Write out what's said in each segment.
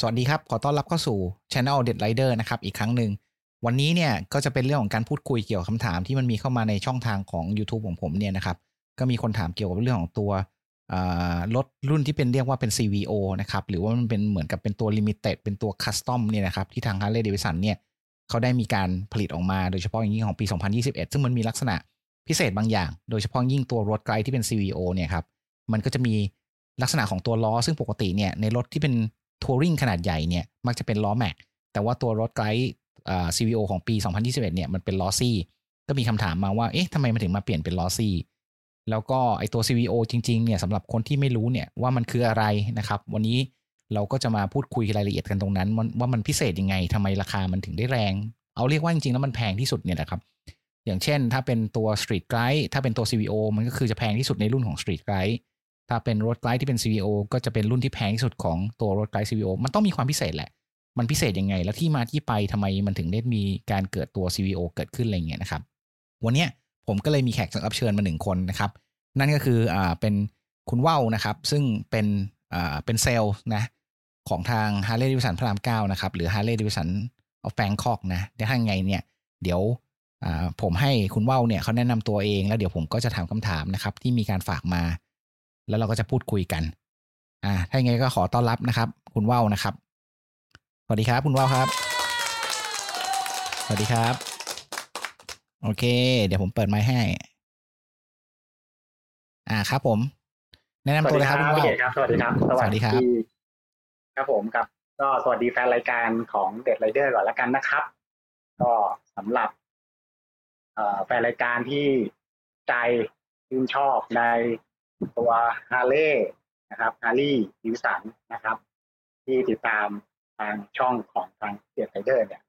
สวัสดีครับ ขอต้อนรับเข้าสู่ Channel Dead Rider นะครับ อีกครั้งหนึ่ง วันนี้เนี่ยก็จะเป็นเรื่องของการพูดคุยเกี่ยวกับคำถามที่มันมีเข้ามาในช่องทางของ YouTube ของผมเนี่ยนะครับ ก็มีคนถามเกี่ยวกับเรื่องของตัวรถรุ่นที่เป็นเรียกว่าเป็น CVO นะครับ หรือว่ามันเป็นเหมือนกับเป็นตัว Limited เป็นตัว Custom เนี่ยนะครับ ที่ทาง Harley Davidson เนี่ยเขาได้มีการผลิตออกมาโดยเฉพาะอย่างยิ่งของปี 2021 ซึ่งมันมีลักษณะพิเศษบางอย่าง โดยเฉพาะยิ่งตัวรถไกด์ที่เป็น CVO เนี่ยครับ มันก็จะมีลักษณะของตัวล้อ ซึ่งปกติเนี่ยในรถที่เป็น ทัวริงขนาดใหญ่เนี่ยมักจะเป็นล้อแม็กแต่ว่าตัวรถไกด์ CVO ของปี 2021เนี่ยมันเป็นล้อซี่ก็มีคำถามมาว่าเอ๊ะทำไมมันถึงมาเปลี่ยนเป็นล้อซี่แล้วก็ไอตัว CVO จริงๆเนี่ยสำหรับคนที่ไม่รู้เนี่ยว่ามันคืออะไรนะครับ วันนี้เราก็จะมาพูดคุยรายละเอียดกันตรงนั้น ว่ามันพิเศษยังไงทำไมราคามันถึงได้แรง เอาเรียกว่าจริงๆแล้วมันแพงที่สุดเนี่ยนะครับ อย่างเช่นถ้าเป็นตัว Street Glide ถ้าเป็นตัว CVO มันก็คือจะแพงที่สุดในรุ่นของ Street Glide ถ้าเป็นรถไกด์ที่เป็น CVO ก็จะเป็นรุ่นที่แพงที่สุดของตัวรถไกด์ CVO มันต้องมีความพิเศษแหละ มันพิเศษยังไง แล้วที่มาที่ไปทำไมมันถึงได้มีการเกิดตัว CVO เกิดขึ้นอะไรเงี้ยนะครับ วันนี้ผมก็เลยมีแขกรับเชิญมาหนึ่งคนนะครับ นั่นก็คืออ่าเป็นคุณว่าวนะครับ ซึ่งเป็นอ่าเป็นเซลล์นะของทาง Harley Davidson พระรามเก้านะครับหรือ Harley Davidson of Bangkok นะเดี๋ยวทางไงเนี่ย เดี๋ยวผมให้คุณว่าวเนี่ยเขาแนะนำตัวเองแล้วเดี๋ยวผมก็จะถามคำถามนะครับที่มีการฝากมา แล้วเราก็จะพูดคุยกันอ่าถ้าอย่างไงก็ขอต้อนรับนะครับ คุณว่าวนะครับสวัสดีครับ คุณว่าวครับ สวัสดีครับ โอเค เดี๋ยวผมเปิดไมค์ให้ อ่าครับ ผม แนะนำตัวเลยครับคุณว่าวครับสวัสดีครับ สวัสดีครับ ครับผมครับ ก็สวัสดีแฟนรายการของ Gear Rider ก่อนแล้วกันนะครับ ก็สำหรับแฟนรายการที่ใจชื่นชอบใน ตัวฮาร์เลย์นะครับ Harley Davidson นะครับ ที่ติดตามทางช่องของทาง Gear Rider เนี่ย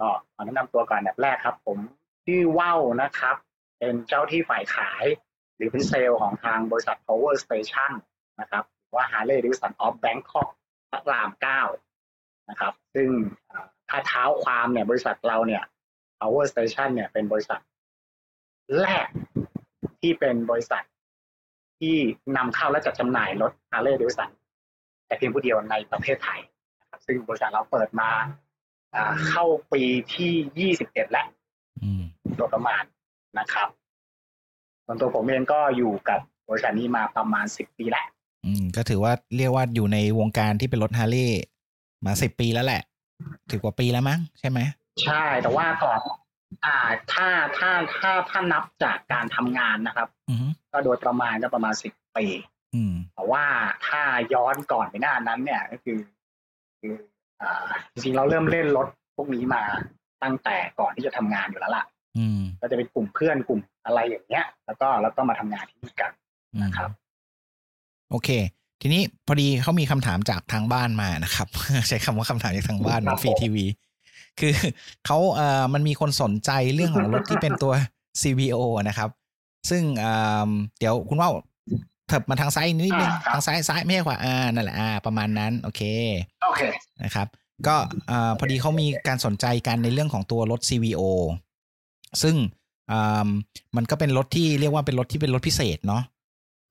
ก็ขอแนะนำตัวก่อนแบบแรกครับ ผมชื่อว่าวนะครับ เป็นเจ้าหน้าที่ฝ่ายขาย หรือเป็นเซลล์ของทางบริษัท Power Station นะครับว่า Harley Davidson of Bangkok พระรามเก้านะครับ ซึ่งถ้าเท้าความเนี่ยบริษัทเราเนี่ย Power Station เนี่ยเป็นบริษัทแรกที่เป็นบริษัท ที่นำเข้าและจัดจำหน่ายรถ Harley Davidson แต่เพียงผู้เดียวในประเทศไทยนะครับซึ่งบริษัทเราเปิดมาเข้าปีที่ยี่สิบเอ็ดแล้วโดยประมาณนะครับส่วนตัวผมเองก็อยู่กับบริษัทนี้มาประมาณสิบปีแล้วอืมก็ถือว่าเรียกว่าอยู่ในวงการที่เป็นรถฮาร์เลย์มาสิบปีแล้วแหละ ถือกว่าปีแล้วมั้งใช่ไหม ใช่ แต่ว่าก่อน อ่าถ้าถ้าถ้าถ้านับจากการทำงานนะครับก็โดยประมาณก็ประมาณสิบปีแต่ว่าถ้าย้อนก่อนไปหน้านั้น เนี่ยก็คือคืออ่าจริงๆเราเริ่มเล่นรถพวกนี้มาตั้งแต่ก่อนที่จะทำงานอยู่แล้วล่ะก็จะเป็นกลุ่มเพื่อนกลุ่มอะไรอย่างเงี้ย แล้วก็แล้วก็มาทำงานที่นี่กันนะครับ โอเค ทีนี้พอดีเขามีคำถามจากทางบ้านมานะครับ ใช้คำว่าคำถามจากทางบ้านฟรีทีวี คือเขาเอ่อมันมีคนสนใจเรื่องของรถที่เป็นตัว CVO นะครับ ซึ่งเดี๋ยวคุณว่าเถิบมาทางซ้ายนิดนึงทางซ้ายซ้ายไม่ใช่ขวาอ่านั่นแหละอ่าประมาณนั้น โอเคโอเคนะครับ ก็อ่าพอดีเขามีการสนใจกันในเรื่องของตัวรถ CVO ซึ่งอ่ามันก็เป็นรถที่เรียกว่าเป็นรถที่เป็นรถพิเศษเนาะ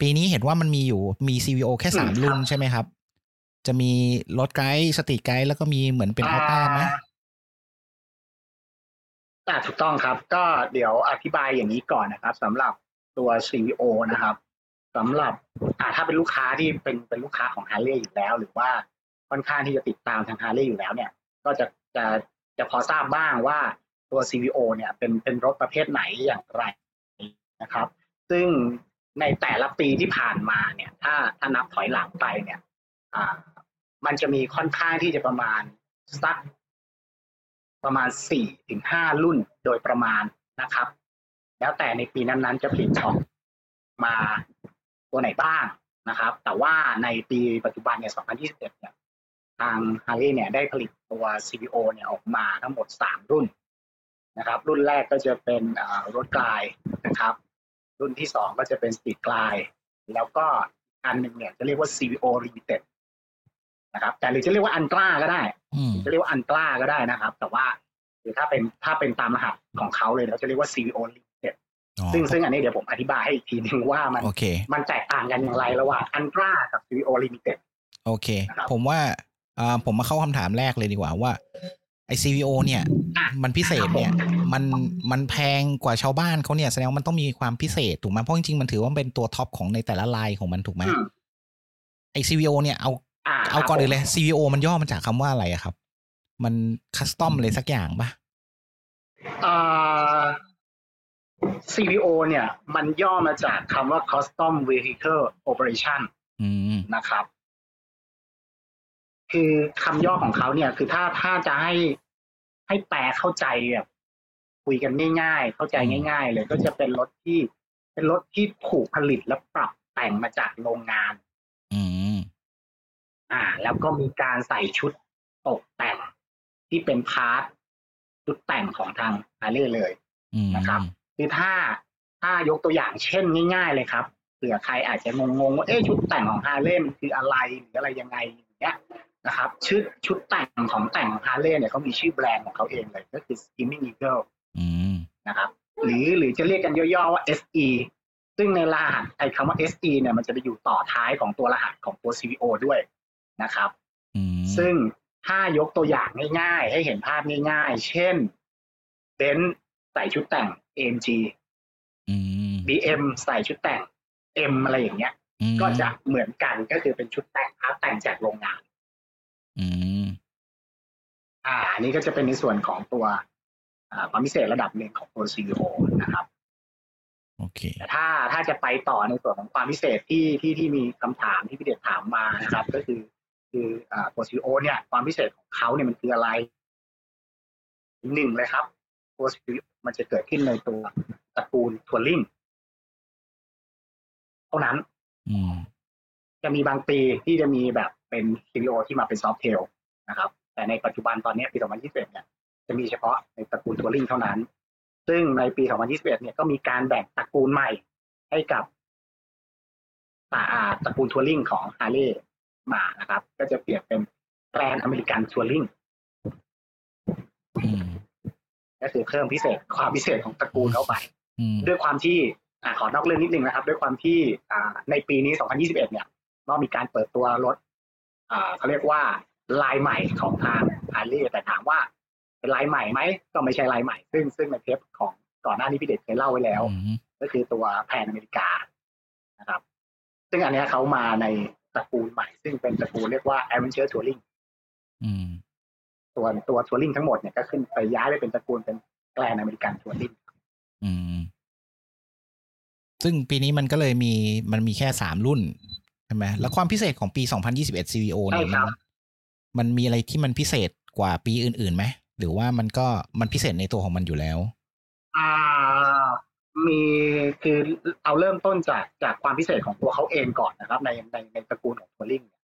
ปีนี้เห็นว่ามันมีอยู่มี CVO แค่สามรุ่นใช่ไหมครับ จะมีรถไกด์สติไกด์แล้วก็มีเหมือนเป็นออต้าไหม อ่าถูกต้องครับ ก็เดี๋ยวอธิบายอย่างนี้ก่อนนะครับสำหรับตัว CEO นะครับสำหรับอ่าถ้าเป็นลูกค้าที่เป็นเป็นลูกค้าของฮาร์เลย์อยู่แล้ว หรือว่าค่อนข้างที่จะติดตามทางฮาร์เลย์อยู่แล้วเนี่ย ก็จะจะจะพอทราบบ้างว่าตัว CVO เนี่ยเป็นเป็นรถประเภทไหนอย่างไรนะครับ ซึ่งในแต่ละปีที่ผ่านมาเนี่ย ถ้าถ้านับถอยหลังไปเนี่ย อ่า มันจะมีค่อนข้างที่จะประมาณสัก ประมาณสี่ถึงห้ารุ่นโดยประมาณนะครับ แล้วแต่ในปีนั้นๆ จะผลิตออกมาตัวไหนบ้างนะครับ แต่ว่าในปีปัจจุบันเนี่ย 2021 เนี่ย ทางฮาร์ l ีเนี่ยได้ผลิตตัว CVO เนี่ยออกมาทั้งหมดสามรุ่นนะครับ รุ่นแรกก็จะเป็นรถกลายนะครับ รุ่นที่สองก็จะเป็นสตีดกลาย แล้วก็อันหนึ่งเนี่ยจะเรียกว่า CVO Limited นะครับ แต่หรือจะเรียกว่าอันตราก็ได้จะเรียกว่าอันตราก็ได้นะครับ แต่ว่าหรือถ้าเป็นถ้าเป็นตามรหัสของเขาเลยเราจะเรียกว่า CVO limited ซึ่งซึ่งอันนี้เดี๋ยวผมอธิบายให้อีกทีนึงว่ามันมันแตกต่างกันอย่างไรระหว่างอันตรากับ CVO limited โอเค ผมว่าอ่าผมมาเข้าคำถามแรกเลยดีกว่าว่าไอ CVO เนี่ย มันพิเศษเนี่ย มันมันแพงกว่าชาวบ้านเขาเนี่ยแสดงว่ามันต้องมีความพิเศษถูกไหมเพราะจริงๆมันถือว่าเป็นตัวท็อปของในแต่ละลายของมันถูกไหมอืมไอ CVO เนี่ยเอาอ่า เอาก่อนเลยเลย CVO มันย่อมาจากคำว่าอะไรอะครับ มันคัสตอมเลยสักอย่างปะอ่า CVO เนี่ย มันย่อมาจากคำว่า Custom Vehicle Operation อืมนะครับ คือคำย่อของเขาเนี่ย คือถ้าถ้าจะให้ให้แปลเข้าใจแบบคุยกันง่ายๆ เข้าใจง่าย ๆ เลยก็จะเป็นรถที่ เป็นรถที่ถูกผลิตและปรับแต่งมาจากโรงงานอืม อ่า แล้วก็มีการใส่ชุดตกแต่งที่เป็น part ชุดแต่งของทางฮาร์เลย์เลยอืมนะครับคือถ้าถ้ายกตัวอย่างเช่นง่าย ๆ เลยครับเผื่อใครอาจจะงงๆว่าเอ๊ะชุดแต่งของฮาร์เลย์มันคืออะไรหรืออะไรยังไงอย่างเงี้ยนะครับชุดชุดแต่งของแต่งของฮาร์เลย์เนี่ยเขามีชื่อแบรนด์ของเขาเองเลยก็คือ Screaming Eagle อืมนะครับ หรือหรือจะเรียกกันย่อๆว่า SE ซึ่งในรหัสไอ้คำว่า SE เนี่ยมันจะไปอยู่ต่อท้ายของตัวรหัสของตัว CVO ด้วย นะครับอืมซึ่งถ้ายกตัวอย่างง่าย ๆ ให้เห็นภาพง่าย ๆ เช่นเบนซ์ใส่ชุดแต่ง AMG อืม BM ใส่ชุดแต่ง M อะไรอย่างเงี้ยอืมก็จะเหมือนกันก็คือเป็นชุดแต่ง part แต่งจากโรงงานอืมอ่าอันนี้ก็จะเป็นในส่วนของตัวอ่าความพิเศษระดับหนึ่งของตัว CEO นะครับโอเคแต่ถ้าถ้าจะไปต่อในส่วนของความพิเศษที่ที่ที่มีคำถามที่พี่เดชถามมานะครับ ก็คือ คืออ่าตัว CEO เนี่ยความพิเศษของเขาเนี่ยมันคืออะไรหนึ่งเลยครับตัว CEO มันจะเกิดขึ้นในตัวตระกูลทัวริงเท่านั้นอืมจะมีบางปีที่จะมีแบบเป็น CVO ที่มาเป็น Softail นะครับ แต่ในปัจจุบันตอนนี้ปี 2021 เนี่ยจะมีเฉพาะในตระกูล Touring เท่านั้น ซึ่งในปี 2021 เนี่ยก็มีการแบ่งตระกูลใหม่ให้กับอ่าอ่าตระกูล Touring ของฮาร์เลย์ มานะครับ ก็จะเปลี่ยนเป็น Grand American Touring อืมก็คือเพิ่มพิเศษความพิเศษของตระกูลเข้าไปอืมด้วยความที่อ่าขอนอกเรื่องนิดนึงนะครับ ด้วยความที่อ่าในปีนี้ 2021 เนี่ยก็มีการเปิดตัวรถอ่าเขาเรียกว่าลายใหม่ของทางฮาร์เลย์แต่ถามว่าเป็นลายใหม่ไหมก็ไม่ใช่ลายใหม่ ซึ่งซึ่งในเทปของก่อนหน้านี้พี่เด็ดเคยเล่าไว้แล้วอืมก็คือตัว Pan America นะครับ ซึ่งอันเนี้ยเขามาใน ตระกูลใหม่ ซึ่งเป็นตระกูลเรียกว่า Adventure Touring อืมส่วนตัว Touring ทั้งหมดเนี่ยก็ขึ้นไปย้ายไปเป็นตระกูลเป็นแกลนอเมริกัน Touring อืมซึ่งปีนี้มันก็เลยมีมันมีแค่สามรุ่นใช่ไหมแล้วความพิเศษของปี 2021 CVO เนี่ยใช่ครัมันบมันมีอะไรที่มันพิเศษกว่าปีอื่นๆไหมหรือว่ามันก็มันพิเศษในตัวของมันอยู่แล้ว อ่า มีคือเอาเริ่มต้นจากจากความพิเศษของตัวเขาเองก่อนนะครับ ในในในตระกูลของ Touring เนี่ย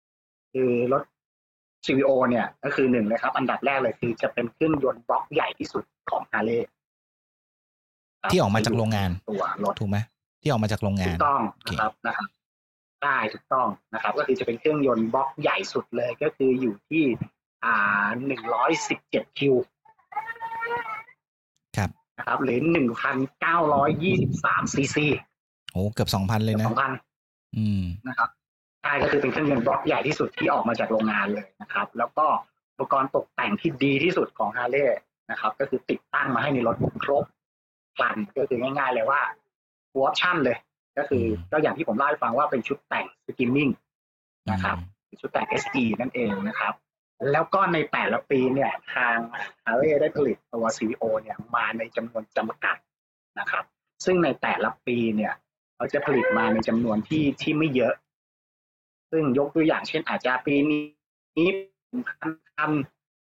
คือรถ CVO เนี่ยก็คือหนึ่งเลยครับ อันดับแรกเลยคือจะเป็นเครื่องยนต์บล็อกใหญ่ที่สุดของฮาร์เลย์ที่ออกมาจากโรงงานตัวรถถูกไหมที่ออกมาจากโรงงาถูนกต้องโอเคนะครับนะครับได้ถูกต้องนะครับ ก็คือจะเป็นเครื่องยนต์บล็อกใหญ่สุดเลยก็คืออยู่ที่อ่าหนึ่งร้อยสิบเจ็ดคิวครับ นะครับ หรือหนึ่งพันเก้าร้อยยี่สิบสามซีซีโอ้เกือบสองพันเลยนะสองพันอืมนะครับใช่ก็คือเป็นเครื่องยนต์บล็อกใหญ่ที่สุดที่ออกมาจากโรงงานเลยนะครับ แล้วก็อุปกรณ์ตกแต่งที่ดีที่สุดของฮาร์เลย์นะครับ ก็คือติดตั้งมาให้ในรถครบครันก็คือง่าย ๆ เลยว่า option เลย ก็คือก็อย่างที่ผมเล่าให้ฟังว่าเป็นชุดแต่ง Screamin'นะครับ ชุดแต่ง SE นั่นเองนะครับ แล้วก็ในแต่ละปีเนี่ยทางฮาร์เลย์ได้ผลิตตัว CVO เนี่ยมาในจำนวนจำกัดนะครับ ซึ่งในแต่ละปีเนี่ยเขาจะผลิตมาในจำนวนที่ที่ไม่เยอะ ซึ่งยกตัวอย่างเช่นอาจจะปีนี้หนึ่งพันคัน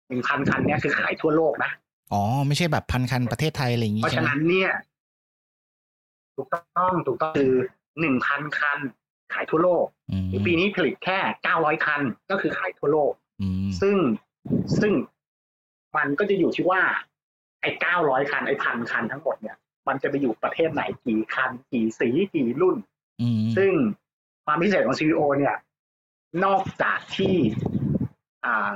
หนึ่งพันคันเนี่ยคือขายทั่วโลกนะ อ๋อ ไม่ใช่แบบพันคันประเทศไทยอะไรอย่างงี้เพราะใช่ฉะไหมนั้นเนี่ย ถูกต้องถูกต้องคือหนึ่งพันคัน ขายทั่วโลกอืมหรือปีนี้ผลิตแค่เก้าร้อยคันก็คือขายทั่วโลกอืม ซึ่งซึ่งมันก็จะอยู่ที่ว่า ไอ้เก้าร้อยคันไอ้พันคันทั้งหมดเนี่ย มันจะไปอยู่ประเทศไหนกี่คัน กี่สีกี่รุ่นอืมซึ่งความพิเศษของ CVO เนี่ย นอกจากที่อ่า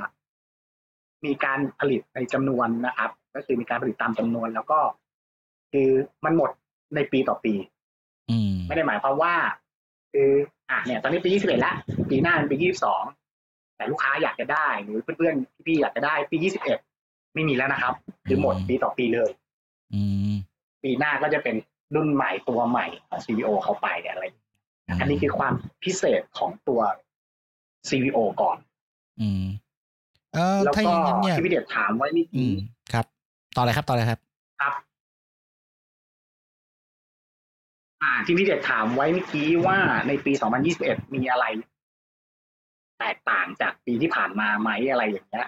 มีการผลิตในจำนวนนะครับ ก็คือมีการผลิตตามจำนวนแล้วก็ คือมันหมดในปีต่อปีอืมไม่ได้หมายความว่า คืออะเนี่ย ตอนนี้ปี21แล้วปีหน้าเป็นปี22 แต่ลูกค้าอยากจะได้หรือเพื่อนๆพี่ๆอยากจะได้ปียี่สิบเอ็ดไม่มีแล้วนะครับคือหมดปีต่อปีเลยอืมปีหน้าก็จะเป็นรุ่นใหม่ตัวใหม่ของ CVO เข้าไปเนี่ยอะไร อันนี้คือความพิเศษของตัว CVO ก่อน อืมเออแล้วถ้าอก็ย่างนั้นเนี่ยที่พี่เดชถามไว้นี่อืมครับ ต่อเลยครับ ต่อเลยครับ ครับ อ่าที่พี่เดชถามไว้เมื่อกี้ว่าในปี 2021 มีอะไร แตกต่างจากปีที่ผ่านมาไหมอะไรอย่างเงี้ย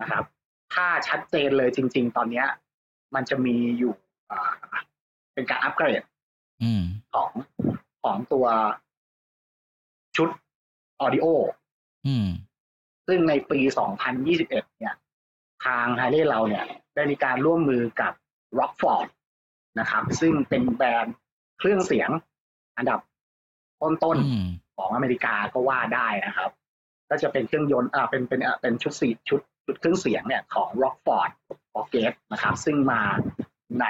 นะครับ ถ้าชัดเจนเลยจริง ๆ ตอนเนี้ย มันจะมีอยู่อ่าเป็นการอัปเกรดอืมของของตัวชุดออดิโออืมซึ่งในปี 2021 เนี่ย ทางไฮเล่เราเนี่ย ได้มีการร่วมมือกับ Rockford นะครับ ซึ่งเป็นแบรนด์เครื่องเสียงอันดับต้นอืมๆของอเมริกาก็ว่าได้นะครับ ก็จะเป็นเครื่องยนต์อ่าเป็นเป็นอ่าเป็นชุดสีชุดชุดเครื่องเสียงเนี่ยของ Rockford o r g a t นะครับ ซึ่งมาใน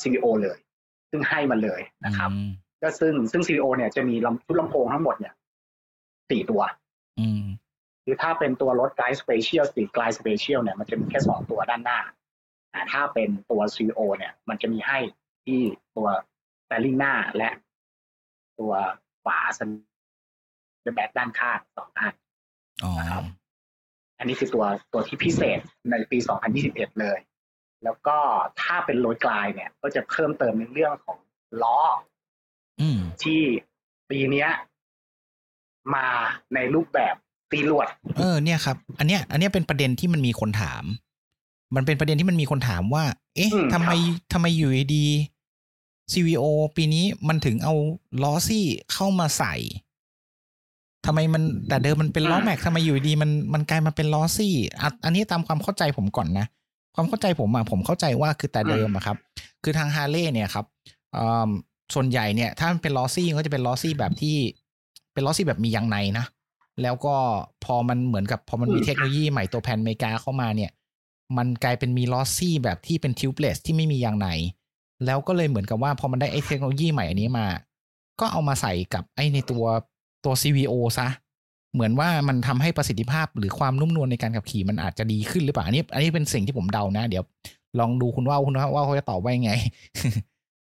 CVO เลย ซึ่งให้มาเลยนะครับอืมก็ซึ่งซึ่ง CVO เนี่ยจะมีลำชุดลำโพงทั้งหมดเนี่ยสี่ตัวอืมคือถ้าเป็นตัว Road Glide Special Street Glide Special เนี่ยมันจะมีแค่สองตัวด้านหน้าแต่ถ้าเป็นตัว CVO เนี่ย มันจะมีให้ที่ตัวแตลิงหน้าและตัวฝาสันแบตด้านข้างสองอันอ๋อ นะครับอันนี้คือตัวตัวที่พิเศษในปี 2021 เลย แล้วก็ถ้าเป็นโรยกลายเนี่ย ก็จะเพิ่มเติมในเรื่องของล้ออืมที่ปีเนี้ยมาในรูปแบบตีลวด เออเนี่ยครับ อันเนี้ย อันเนี้ยเป็นประเด็นที่มันมีคนถาม มันเป็นประเด็นที่มันมีคนถามว่า เอ๊ะอืมทำไมครับทำไมอยู่ดี CVO ปีนี้มันถึงเอาล้อซี่เข้ามาใส่ ทำไมมันแต่เดิมมันเป็นล้อแม็กทำไมอยู่ดีมันมันกลายมาเป็นล้อซี่อะอันนี้ตามความเข้าใจผมก่อนนะ ความเข้าใจผมอะผมเข้าใจว่าคือแต่เดิมอะครับ คือทางฮาร์เลย์เนี่ยครับอ่าส่วนใหญ่เนี่ย ถ้ามันเป็นล้อซี่ก็จะเป็นล้อซี่แบบที่ เป็นล้อซี่แบบมียางในนะ แล้วก็พอมันเหมือนกับพอมันมีอืมเทคโนโลยีใหม่ตัวแผ่นอเมริกาเข้ามาเนี่ย มันกลายเป็นมีล้อซี่แบบที่เป็นทิวเ l ลสที่ไม่มียางใน แล้วก็เลยเหมือนกับว่าพอมันได้ไอ้เทคโนโลยีใหม่อันนี้มา ก็เอามาใส่กับไอ้ในตัว ตัว CVO ซะ เหมือนว่ามันทำให้ประสิทธิภาพหรือความนุ่มนวลในการขับขี่มันอาจจะดีขึ้นหรือเปล่า อันนี้ อันนี้เป็นสิ่งที่ผมเดานะ เดี๋ยวลองดูคุณว่าคุณว่าเขาจะตอบว่ายังไง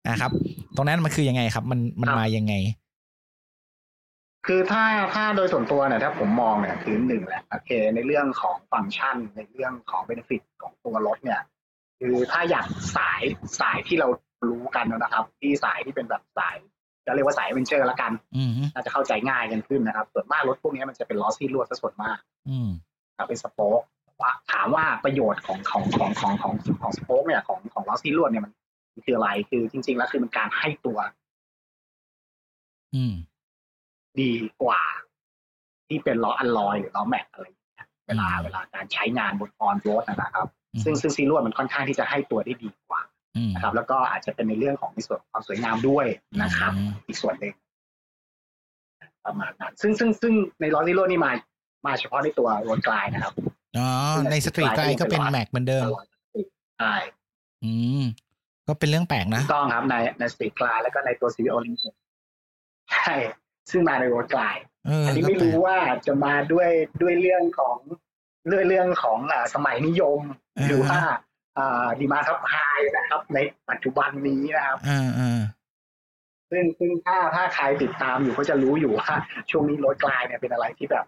นะครับ ตรงนั้นมันคือยังไงครับ มันมันมายังไง คือถ้าถ้าโดยส่วนตัวเนี่ยถ้าผมมองเนี่ยคือหนึ่งแหละโอเค ในเรื่องของฟังก์ชันในเรื่องของ benefit ของตัวรถเนี่ย คือถ้าอย่างสายสายที่เรารู้กันนะครับ ที่สายที่เป็นแบบสาย จะเรียกว่าสายเวนเจอร์ละกันอืมน่าจะเข้าใจง่ายกันขึ้นนะครับ ส่วนมากรถพวกนี้มันจะเป็นล้อซี่ลวดซะส่วนมากอืมครับเป็น spoke ว่าถามว่าประโยชน์ของของของของของของสโป๊กเนี่ยของของล้อซี่ลวดเนี่ยมันมันคืออะไรคือจริง ๆ แล้วคือมันการให้ตัว อืม ดีกว่า ที่เป็นล้ออัลลอยหรือล้อแม็กอะไรอย่างเงี้ยเวลาอืมเวลาการใช้งานบนออนโรดนะครับอืมซึ่งซึ่งซีลวดมันค่อนข้างที่จะให้ตัวได้ดีกว่าอืม นะครับแล้วก็อาจจะเป็นในเรื่องของในส่วนของความสวยงามด้วยนะครับอืมอีกส่วนหนึ่งประมาณนั้นซึ่งซึ่งซึ่งในล้อซีลวดนี่มามาเฉพาะในตัวโรดกลายนะครับอ๋อในสตรีทไกด์ก็เป็นแม็กเหมือนเดิมใช่อืมก็เป็นเรื่องแปลกนะถูกต้องครับในในสตรีทกลายแล้วก็ในตัวซีโอลิงใช่ซึ่งมาในโรดกลายเอออันนี้ก็ไม่แปลรู้กว่าจะมาด้วยด้วยเรื่องของเรื่องเรื่องของอ่าสมัยนิยมอ่าหรือว่าอ่า ดีมาทับไฮนะครับ ในปัจจุบันนี้นะครับอ่าอ่าซึ่งซึ่งถ้าถ้าใครติดตามอยู่ก็จะรู้อยู่ว่าช่วงนี้รถกลายเนี่ยเป็นอะไรที่แบบ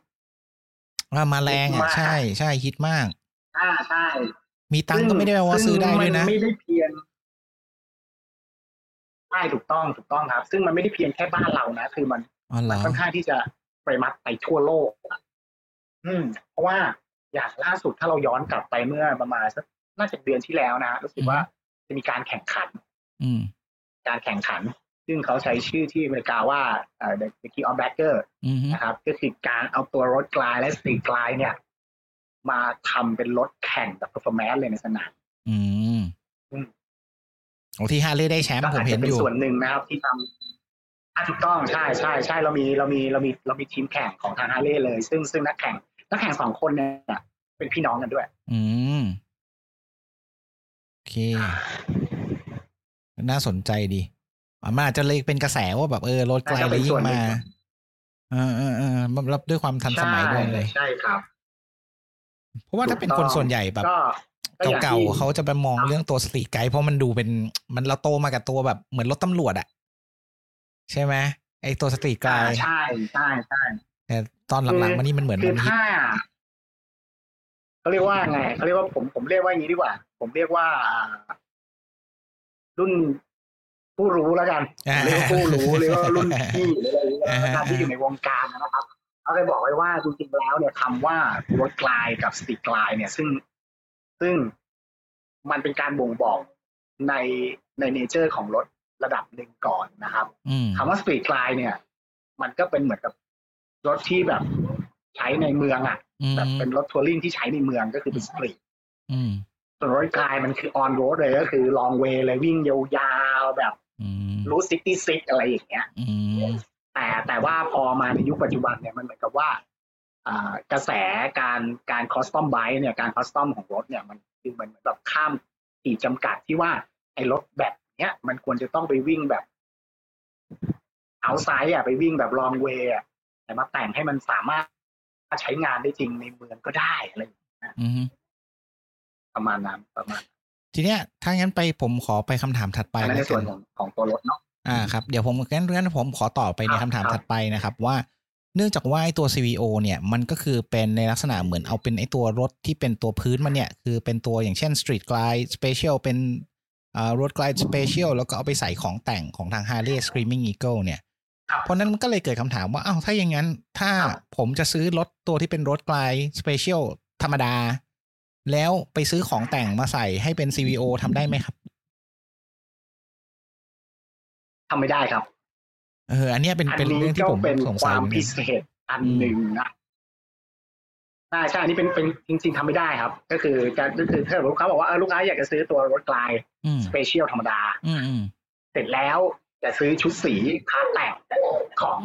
อ่ามาแรงฮิตอะมากใช่ใช่ฮิตมาก อ่าใช่ มีตังค์ก็ไม่ได้แปลว่าซื้อได้ด้วยนะซึ่งมันไม่ได้เพียงใช่ถูกต้องถูกต้องครับ ซึ่งมันไม่ได้เพียงแค่บ้านเรานะคือมันอ๋อเหรมันอค่อนข้างที่จะไปมัดไปทั่วโลกอะอืม เพราะว่าอย่างล่าสุดถ้าเราย้อนกลับไปเมื่อประมาณสัก น่าจะเดือนที่แล้วนะรู้สึกว่าจะมีการแข่งขัน อืมการแข่งขัน ซึ่งเขาใช้ชื่อที่อเมริกาว่าเอ่อ The King of Baggers อืมนะครับ ก็คือการเอาตัว Road Glide และ Street Glide เนี่ย มาทำเป็นรถแข่งแบบ performance เลยในสนามอืมอืมโอ้ที่ฮาร์เลย์ได้แชมป์ก็ผมเห็นอยู่อาจจะเป็นส่วนหนึ่งนะครับ ที่ทำอะถูกต้องใช่ใช่ใช่เรามีเรามีเรามีเรามีทีมแข่งของทางฮาร์เลย์เลย ซึ่งซึ่งนักแข่งนักแข่งสองคนเนี่ยเป็นพี่น้องกันด้วย อืมโอ เค น่าสนใจดีอะมันอาจจะเลยเป็นกระแสว่าแบบเออรถไกลน่าจะเลเป็ยนยิ่ส่งวนหนึ่มางเออเออเออมันรับด้วยความทันสมัยด้วยเลยใช่ครับ เพราะว่าถ้าเป็นคนส่วนใหญ่แบบก็ก็อย่างเก่าที่ๆเขาจะไปมองเรื่องตัวสตรีทไกด์เพราะมันดูเป็นมันเราโตมากับตัวแบบเหมือนรถตำรวจอะใช่ไหมไอตัวสตรีทไกอ่าด์ใช่ใช่ใช่แต่ตอนหลังๆมานี่มันเหมือนคืมันฮิตถ้า เขาเรียกว่าไงเขาเรียกว่าผมผมเรียกว่าอย่างนี้ดีกว่า ผมเรียกว่าอ่ารุ่นผู้รู้แล้วกันผมเรียกว่าผู้รู้หรือว่ารุ่นพี่หรืออะไรอย่างเงี้ยนะครับที่อยู่ในวงการนะครับเขาเคยบอกไว้ว่าจริงๆแล้วเนี่ยคำว่า Road Glide กับ Street Glide เนี่ย ซึ่งซึ่งมันเป็นการบ่งบอกในใน nature ของรถระดับหนึ่งก่อนนะครับอืมคำว่า Street Glide เนี่ย มันก็เป็นเหมือนกับรถที่แบบใช้ในเมืองอะอืม แบบเป็นรถ touring ที่ใช้ในเมืองก็คือเป็น street อืมส่วน Road Glide มันคือ on road เลยก็คือ long way เลยวิ่งยาวๆแบบอืม Route Sixty-Six อะไรอย่างเงี้ยอืมแต่แต่ว่าพอมาในยุคปัจจุบันเนี่ยมันเหมือนกับว่าอ่ากระแสการการ custom bike เนี่ยการ custom ของรถเนี่ยมันคือมันเหมือนแบบข้ามขีดจำกัดที่ว่าไอ้รถแบบเนี้ยมันควรจะต้องไปวิ่งแบบเอาไซด์อะไปวิ่งแบบลองเวย์อะแต่มาแต่งให้มันสามารถ ใช้งานได้จริงในเมืองก็ได้อะไรอย่างเงี้ยอืมประมาณนั้นประมาณ ทีเนี้ยถ้างั้นไปผมขอไปคำถามถัดไปอันนั้นในแล้วส่กัวนนของของตัวรถเนาะอ่าครับเดี๋ยวผมงั้นงั้นผมขอต่อไปในครัคำบถามครับถัดไปนะครับว่าเนื่องจากว่าไอ้ตัว CVO เนี่ยมันก็คือเป็นในลักษณะเหมือนเอาเป็นไอ้ตัวรถที่เป็นตัวพื้นมันเนี่ย คือเป็นตัวอย่างเช่น Street Glide Special เป็นอ่ารถ Glide Special แล้วก็เอาไปใส่ของแต่งของทาง Harley Screaming Eagle เนี่ยครับ เพราะนั้นมันก็เลยเกิดคำถามว่าอ้าวถ้าอย่างนั้น ถ้าครับผมจะซื้อรถตัวที่เป็นรถ Glide Special ธรรมดา แล้วไปซื้อของแต่งมาใส่ให้เป็น CVO ทำได้ไหมครับทำไม่ได้ครับ เออ อันเนี้ยเป็นอันเป็นนี้เรื่องที่ก็ผมเป็นสงคสัยวามเหมือนกัพินเศษอันหนึ่งนะใช่ใช่อันนี้เป็นเป็นจริง ๆทำไม่ได้ครับ ก็คือการก็คือถ้าลูกค้าบอกว่าเออลูกค้าอยากจะซื้อตัวรถกลายอืม Special ธรรมดาอืมอืมเสร็จแล้ว จะซื้อชุดสีคาแต่งของ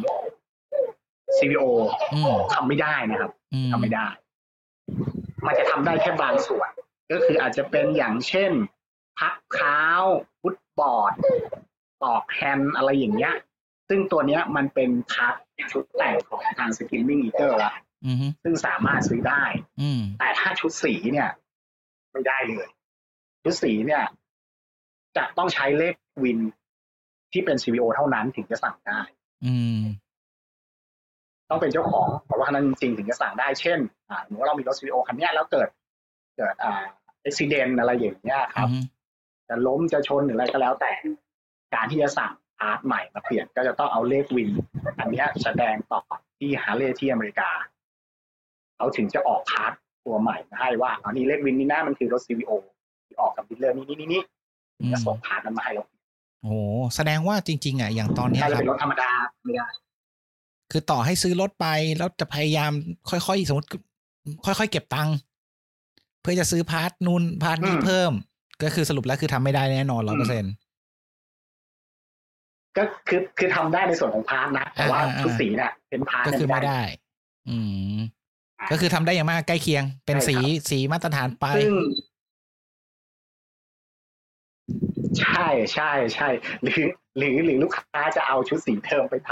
CVO อืมทำไม่ได้นะครับอืมทำไม่ได้ มันจะทำได้แค่บางส่วน ก็คืออาจจะเป็นอย่างเช่น พักเท้า footboard ปลอกแฮนด์อะไรอย่างเงี้ย ซึ่งตัวเนี้ยมันเป็นคัดชุดแต่งของทาง Screamin' Eagle ละอืมซึ่งสามารถซื้อได้อืมแต่ถ้าชุดสีเนี่ย ไม่ได้เลย ชุดสีเนี่ย จะต้องใช้เลขวิน ที่เป็น CVO เท่านั้นถึงจะสั่งได้ อืม ต้องเป็นเจ้าของเพราะว่านั้นจริงๆถึงจะสั่งได้ เช่น อ่าสมมติว่าเรามีรถ CVO คันเนี้ยแล้วเกิด เกิด อ่าอุบิเหตุอะไรอย่างเงี้ยครับอืมจะล้มจะชนหรืออะไรก็แล้วแต่ การที่จะสั่งพาร์ทใหม่มาเปลี่ยนก็จะต้องเอาเลขวิน อันเนี้ยแสดงต่อที่ฮาร์เลย์ที่อเมริกาเขาถึงจะออก part ตัวใหม่มาให้ว่าอันนี้เลข VIN นี่นะมันคือรถ CVO ที่ออกกับ dealer นี่นี่นี่นี่ถึงจะส่ง part นั้นมาให้เรา โอ้โหแสดงว่าจริง ๆอะอย่างตอนเนี้ยถ้าจะรับเป็นรถธรรมดาไม่ได้ คือต่อให้ซื้อรถไปแล้วจะพยายาม ค่อยๆสมมติ ค่อยๆเก็บตังค์เพื่อจะซื้อ part นู้น part นี้อืมเพิ่ม ก็คือสรุปแล้วคือทำไม่ได้แน่นอนร้อยเปอร์เซ็นต์ก็คือคือทำได้ในส่วนของพาร์ทนะแต่ว่าอ่าอ่าชุดสีเนี่ยเป็นพาร์ทก็เนี่ยคือไม่ได้ อืมก็คือทำได้อย่างมากใกล้เคียง เป็นสีสีมาตรฐานไปซึ่ง ใช่ใช่ใช่หรือหรือหรือลูกค้าจะเอาชุดสีเทอมไปท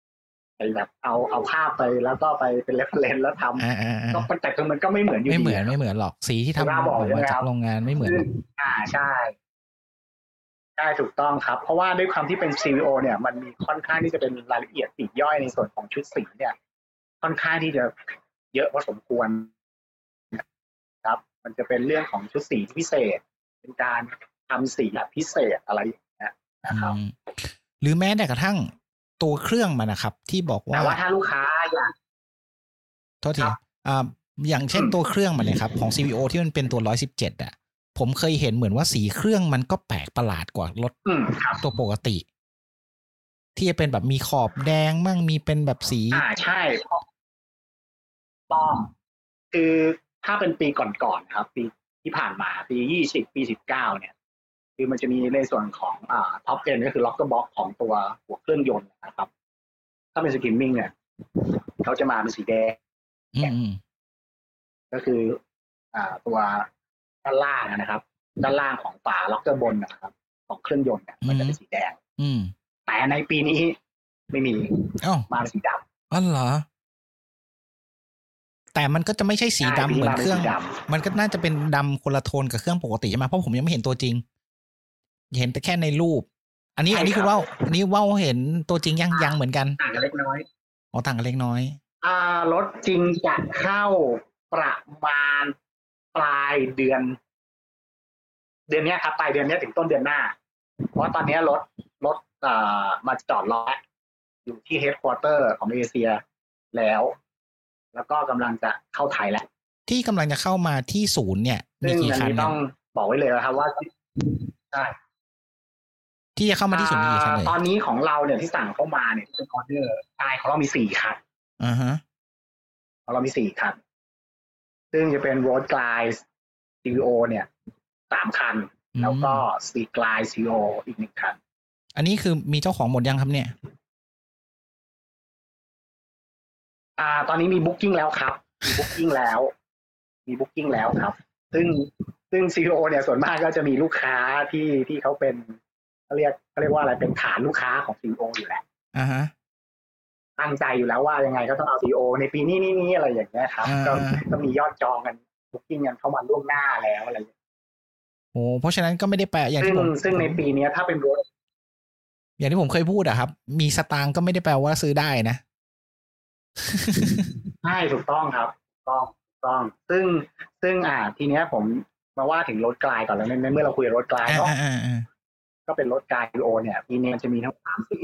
ำไปแบบเอาเอาภาพไปแล้วก็ไปเป็นเรฟเฟรนแล้วทำอ่าอ่าอ่าก็มันแต่คือมันก็ไม่เหมือนอยู่ไม่เหมือนดีะไม่เหมือนหรอกสีที่ทำบ้าบอกออกใช่ไหมามคจารักบโรงงานไม่เหมือนหรอกอ่าใช่ใช่ถูกต้องครับ เพราะว่าด้วยความที่เป็น CVO เนี่ยมันมีค่อนข้างที่จะเป็นรายละเอียดปลีกย่อยในส่วนของชุดสีเนี่ย ค่อนข้างที่จะเยอะพอสมควรครับ มันจะเป็นเรื่องของชุดสีพิเศษ เป็นการ ทำสีแบบพิเศษอะไรอย่างเงี้ยนะครับอืมหรือแม้แต่กระทั่งตัวเครื่องมันนะครับ ที่บอกว่าแต่ว่าถ้าลูกค้าอยากโทษทีครับอ่าอย่างเช่นอืมตัวเครื่องมันเลยครับ ของ CVO ที่มันเป็นตัว117อะ ผมเคยเห็นเหมือนว่าสีเครื่องมันก็แปลกประหลาดกว่ารถอืมครับตัวปกติ ที่จะเป็นแบบมีขอบแดงมั่งมีเป็นแบบสี อ่าใช่เพราะต้องคือถ้าเป็นปีก่อนๆครับ ปีที่ผ่านมาปียี่สิบปีสิบเก้าเนี่ย คือมันจะมีในส่วนของอ่า top end ก็คือ rocker box ของตัวหัวเครื่องยนต์นะครับ ถ้าเป็น Screamin' เนี่ยเขาจะมาเป็นสีแดงอืมอืมก็คือ อ่าตัวด้านล่างนะครับ ด้านล่างของฝา rocker box นะครับ ของเครื่องยนต์เนี่ยมันจะเป็นสีแดง อืมแต่ในปีนี้ไม่มีเอ้ามาเป็นสีดำอ๋อเหรอแต่มันก็จะไม่ใช่สีดำใช่เหมือนเครื่องปีนี้มาเป็นสีดำมันก็น่าจะเป็นดำคนละโทนกับเครื่องปกติใช่ไหมเพราะผมยังไม่เห็นตัวจริง เห็นแต่แค่ในรูป อันนี้ใช่อันนี้ครับคุณว่าวอันนี้ว่าวเห็นตัวจริงยังยังเหมือนกันต่างกันเล็กน้อยอ๋อต่างกันเล็กน้อย อ่ารถจริงจะเข้าประมาณปลายเดือน เดือนเนี้ยครับปลายเดือนเนี้ยถึงต้นเดือนหน้า เพราะว่าตอนเนี้ยรถรถอ่ามาจอดรออยู่ที่ headquarter ของเอเชียแล้ว แล้วก็กำลังจะเข้าไทยแล้วที่กำลังจะเข้ามาที่ศูนย์เนี่ย มีซึ่งกี่อันคันนี้เนี่ต้ยองบอกไว้เลยนะครับว่าใช่ ที่จะเข้ามาที่ศูนย์มีกี่คันเลยตอนนี้ของเราเนี่ยที่สั่งเข้ามาเนี่ยที่เป็นออเดอร์ใช่ของเรามีสี่คันอ่าฮะของเรามีสี่คัน ซึ่งจะเป็น Road Glide CVO เนี่ยสามคันอืมแล้วก็ C Glide CVO อีกหนึ่งคัน อันนี้คือมีเจ้าของหมดยังครับเนี่ย อ่า ตอนนี้มี Booking แล้วครับ มี Booking แล้ว มี Booking แล้วครับ ซึ่งซึ่ง CVO เนี่ยส่วนมากก็จะมีลูกค้าที่ที่เขาเป็น เขาเรียกเขาเรียกว่าอะไรเป็นฐานลูกค้าของ CVO อยู่แล้วอ่าฮะตั้งใจอยู่แล้วว่ายังไงก็ต้องเอา CVO ในปีนี้นี้นี้อะไรอย่างเงี้ยครับอ่าก็ก็มียอดจองกัน Booking กันเข้ามาล่วงหน้าแล้วอะไรอย่างเงี้ยโอ้เพราะฉะนั้นก็ไม่ได้แปลอย่างซึ่ที่งผมซึ่งในปีเนี้ยถ้าเป็นรถอย่างที่ผมเคยพูดอะครับ มีสตางค์ก็ไม่ได้แปลว่าซื้อได้นะใช่ถูกต้องครับถูกต้องถูกต้อง ซึ่งซึ่งอ่า ทีเนี้ยผมมาว่าถึงรถกลายก่อนแล้วในในเมื่อเราคุยรถกลายอ่าเนาะอ่าอ่าอ่า ก็เป็นรถกลายโอเนี่ยปีนี้มันจะมีทั้งหมดสามสี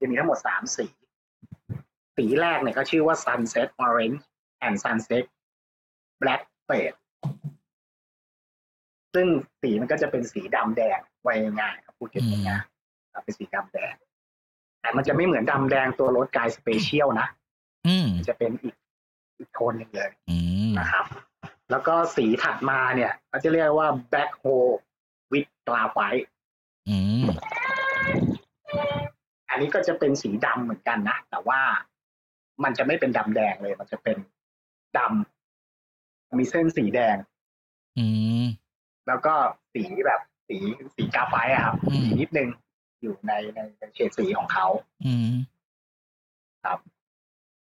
จะมีทั้งหมดสามสี สีแรกเนี่ยก็ชื่อว่า sunset orange and sunset black fade ซึ่งสีมันก็จะเป็นสีดำแดงไว้ง่ายๆครับพูดกันง่ายๆครับเป็นสีดำแดง แต่มันจะไม่เหมือนดำแดงตัวรถกายสเปเชียลนะอืมจะเป็นอีกอีกโทนหนึ่งเลยอืมนะครับ แล้วก็สีถัดมาเนี่ยเขาจะเรียกว่า black hole with graphite อืมอันนี้ก็จะเป็นสีดำเหมือนกันนะ แต่ว่ามันจะไม่เป็นดำแดงเลย มันจะเป็นดำมีเส้นสีแดง อืมแล้วก็สีแบบสีสีกราไฟต์อะครับอืมสีนิดนึงอยู่ในในในเฉดสีของเขาอืม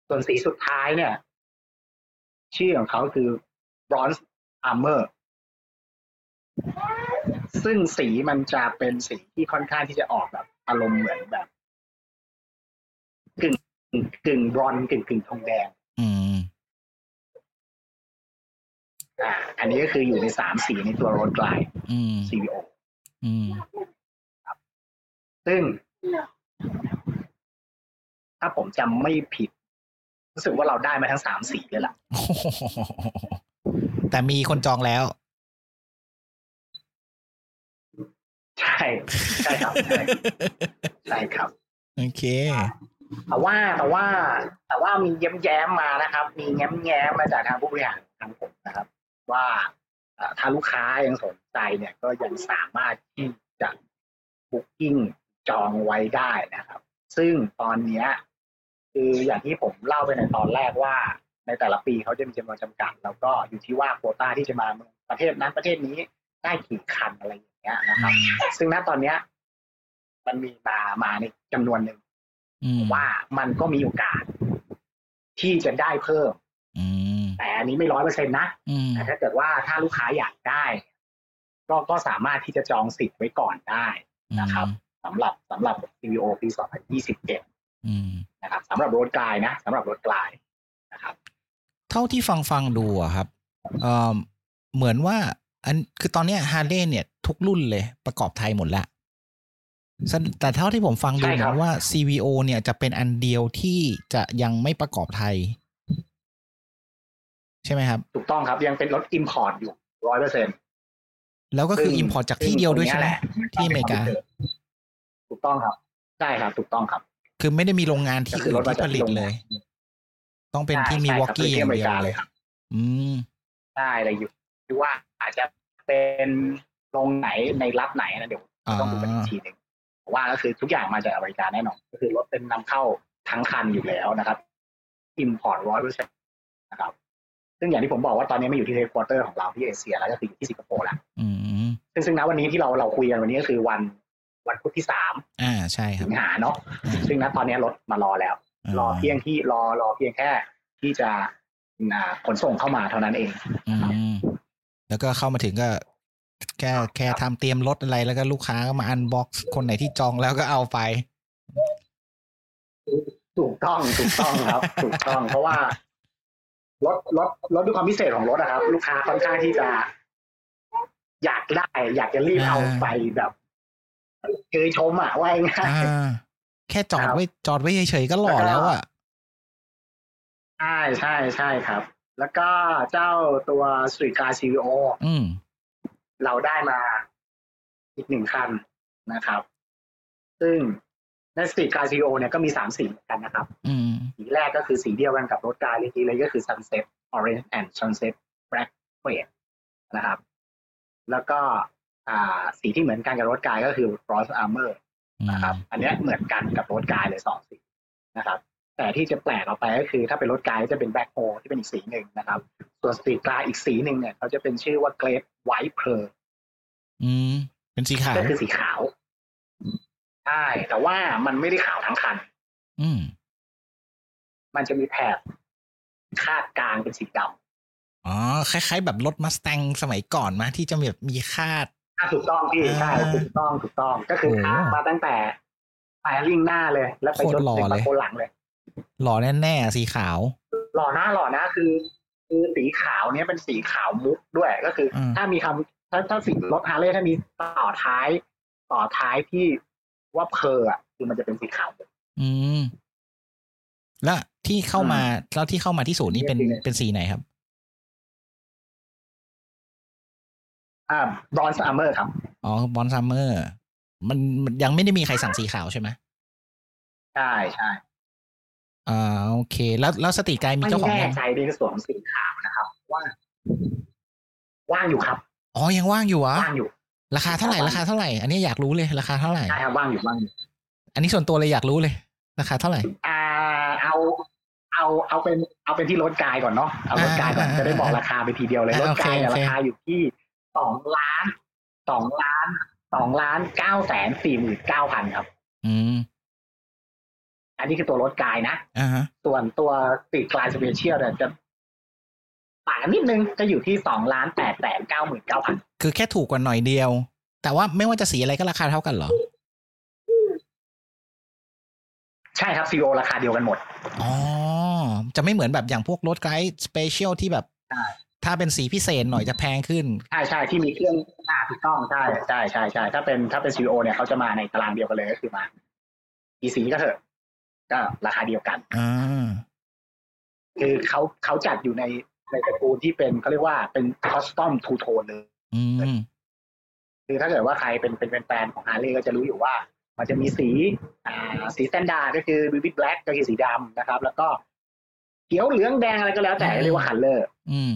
ส่วนสีสุดท้ายเนี่ย ชื่อของเขาคือ bronze armor ซึ่ งสีมันจะเป็นสีที่ค่อนข้างที่จะออกแบบอารมณ์เหมือนแบบกึ่งกึ่งบรอนซ์กึ่งกึ่งทองแดง อืมอ่า อันนี้ก็คืออยู่ในสามสีในตัวโรดไกลอืม CVO อืมซึ่ง ถ้าผมจำไม่ผิด รู้สึกว่าเราได้มาทั้งสามสีเลยล่ะโอ้โหแต่มีคนจองแล้ว ใช่ใช่ครับใช่ใช่ครับโอเคแต่ว่าแต่ว่า แต่ว่ามีแย้มแย้มๆมานะครับ มีแง้มแง้มๆมาจากทางผู้บริหารทางผมนะครับ ว่าเอ่อถ้าลูกค้ายังสนใจเนี่ย ก็ยังสามารถที่จะบุ๊กิ้งจองไว้ได้นะครับ ซึ่งตอนเนี้ยคืออย่างที่ผมเล่าไปในตอนแรกว่า ในแต่ละปีเขาจะมีจำนวนจำกัด แล้วก็อยู่ที่ว่าโควต้าที่จะมาประเทศนั้นประเทศนี้ได้กี่คันอะไรอย่าง เงี้ยนะครับ ซึ่งณตอนเนี้ย มันมีมามาในจำนวนหนึ่งอืมว่ามันก็มีโอกาส ที่จะได้เพิ่มอืมแต่อันนี้ไม่ร้อยเปอร์เซ็นต์นะอืมแต่ถ้าเกิดว่าถ้าลูกค้าอยากได้ ก็ก็สามารถที่จะจองสิทธิ์ไว้ก่อนได้นะครับสำหรับสำหรับ CVO ปี 2021อืมนะครับสำหรับรถกลายนะสำหรับรถกลายนะครับ เท่าที่ฟังฟังดูอะครับเอ่อเหมือนว่า อันคือตอนเนี้ฮาร์เลย์เนี่ย ทุกรุ่นเลย ประกอบไทยหมดละแต่แต่เท่าที่ผมฟังดูใช่เหคมืรัอบนว่า CVO เนี่ยจะเป็นอันเดียวที่จะยังไม่ประกอบไทย ใช่ไหมครับ ถูกต้องครับยังเป็นรถ Import อยู่ร้อยเปอร์เซ็นต์แล้วก็คือ import จากที่เดียวด้วยใช่ไหมที่อเมริกา ถูกต้องครับใช่ครับ ถูกต้องครับ คือไม่ได้มีโรงงานที่ก็คืออื่รนถมาที่จากผลิตเลย ต้องเป็นที่มีวอกกี้ที่อย่าองเมริเดียวกาเลเลยยครับอืมใช่เลยอยู่ที่ว่าอาจจะเป็น โรงไหนในรัฐไหนนะเดี๋ยวอ่าต้องดูกันอีกทีหนึ่งแต่ว่าก็คือทุกอย่างมาจากอเมริกาแน่นอนก็คือรถเป็นนำเข้าทั้งคันอยู่แล้วนะครับ import ร้อยเปอร์เซ็นต์นะครับ ซึ่งอย่างที่ผมบอกว่าตอนนี้มาอยู่ที่ headquarter ของเราที่เอเชียแล้วก็คืออยู่ที่สิงคโปร์แล้วอืมซึ่งซึ่งณวันนี้ที่เราเราคุยกันวันนี้ก็คือวันวันพุธที่สามอ่าใช่ครัสิบงหาเนาะอ่าซึ่งณตอนนี้รถมารอแล้ว รอเพียงที่รอรอเพียงแค่ที่จะอ่าขนส่งเข้ามาเท่านั้นเองอืมแล้วก็เข้ามาถึงก็ แค่แค่ทำเตรียมรถอะไรแล้วก็ลูกค้าก็มา unbox คนไหนที่จองแล้วก็เอาไป ถูกต้องถูกต้องครับ ถูกต้อง เพราะว่ารถรถรถด้วยความพิเศษของรถนะครับ ลูกค้าค่อนข้างที่จะ อยากได้ อยากจะรีบเอาอ่าไปแบบเคยชมอะว่าง่ายอ่าแค่จอดครับไว้จอดไว้เฉยๆก็หล่อแล้วอะใช่ใช่ใช่ครับ แล้วก็เจ้าตัว Street Car CVO อืม เราได้มาอีกหนึ่งคันนะครับ ซึ่งใน Street Car CVO เนี่ยก็มีสามสีเหมือนกันนะครับอืมสีแรกก็คือสีเดียวกันกับรถกายเมื่อกี้เลยก็คือ Sunset Orange and Sunset Black Red นะครับ แล้วก็อ่าสีที่เหมือนกันกับรถกายก็คือ Bronze Armor นะครับ อันเนี้ยเหมือนกันกับรถกายเลยสองสีนะครับ แต่ที่จะแปลกออกไปก็คือถ้าเป็นรถกายจะเป็น Black h o ที่เป็นอีกสีหนึ่งนะครับ ส่วนสตรีทกายอีกสีหนึ่งเนี่ยเขาจะเป็นชื่อว่า Great White Pearl อืม เป็นสีขาวก็คือสีขาวใช่แต่ว่ามันไม่ได้ขาวทั้งคัน อืม มันจะมีแถบคาดกลางเป็นสีดำอ๋อ คล้าย ๆ แบบรถมาส t ต n สมัยก่อนมาที่จะแบบมีคาดอะถูกต้องพี่อ่าใช่ถูกต้องถูกต้องก็คือโอ้คาดมาตั้งแต่ fairing หน้าเลย แล้วไปจนโคตรหล่อถึงเลยประโคลนหลังเลย หล่อแน่ๆสีขาว หล่อหน้าหล่อหน้าคือคือสีขาวเนี้ยเป็นสีขาวมุกด้วยก็คืออมถ้ามีคำถ้าถ้าสีรถฮาร์เลย์ถ้ามีต่อท้าย ต่อท้ายที่ว่า pearl อะคือมันจะเป็นสีขาวมุกอืมแล้วที่เข้ามาอืมแล้วที่เข้ามาที่ศูนย์นี่เป็นเนี่ยเป็นสีไหนครับ อ่า Bronze Armor ครับอ๋อ Bronze Armor มันมันยังไม่ได้มีใครสั่งสีขาวใช่ไหมใช่ใช่ อ่าโอเค แล้วแล้ว Street Glide มีไม่เจ้าของแน่ยังใจในส่วนของสีขาวนะครับว่าว่างอยู่ครับอ๋อยังว่างอยู่เหรอว่างอยู่ ราคาเท่าไหร่ราคาเท่าไหร่อันนี้อยากรู้เลยราคาเท่าไหร่ใช่ครับว่างอยู่ว่างอยู่อันนี้ส่วนตัวเลยอยากรู้เลย ราคาเท่าไหร่อ่าเอา เอาเอาเป็นเอาเป็นที่ Road Glide ก่อนเนาะเอา Road Glide ก่อนอ่าจะได้บอกราคาไปทีเดียวเลยอ่า Road Glide เนี่ยโอเคราคาอยู่ที่สองล้านสองล้านสองล้านเก้าแสนสี่หมื่นเก้าพันครับ อืม อันนี้คือตัว Road Glide นะอ่าฮะส่วนตัว Street Glide Special เนี่ยจะต่างกันนิดนึงจะอยู่ที่สองล้านแปดแสนเก้าหมื่นเก้าพันคือแค่ถูกกว่าหน่อยเดียว แต่ว่าไม่ว่าจะสีอะไรก็ราคาเท่ากันเหรอ ใช่ครับ CVO ราคาเดียวกันหมด อ๋อ จะไม่เหมือนแบบอย่างพวก Road Glide Special ที่แบบใช่ถ้าเป็นสีพิเศษหน่อยจะแพงขึ้น ใช่ใช่ที่มีเครื่องอ่าถูกต้องใช่ใช่ใช่ใช่ถ้าเป็นถ้าเป็น CVO เนี่ยเขาจะมาในตารางเดียวกันเลยก็คือมากี่สีก็เถอะ ก็ราคาเดียวกันอ่าคือเขาเขาจัดอยู่ในในตระกูลที่เป็นเขาเรียกว่าเป็น custom two-tone เลยอืมคือถ้าเกิดว่าใครเป็นเป็นแฟนๆของฮาร์เลย์ก็จะรู้อยู่ว่า มันจะมีสี อ่า สี standard ก็คือบิบิ b แบล็กก็คือสีดำนะครับ แล้วก็เขียวเหลืองแดงอะไรก็แล้วแต่อืมเรียกว่า color อืม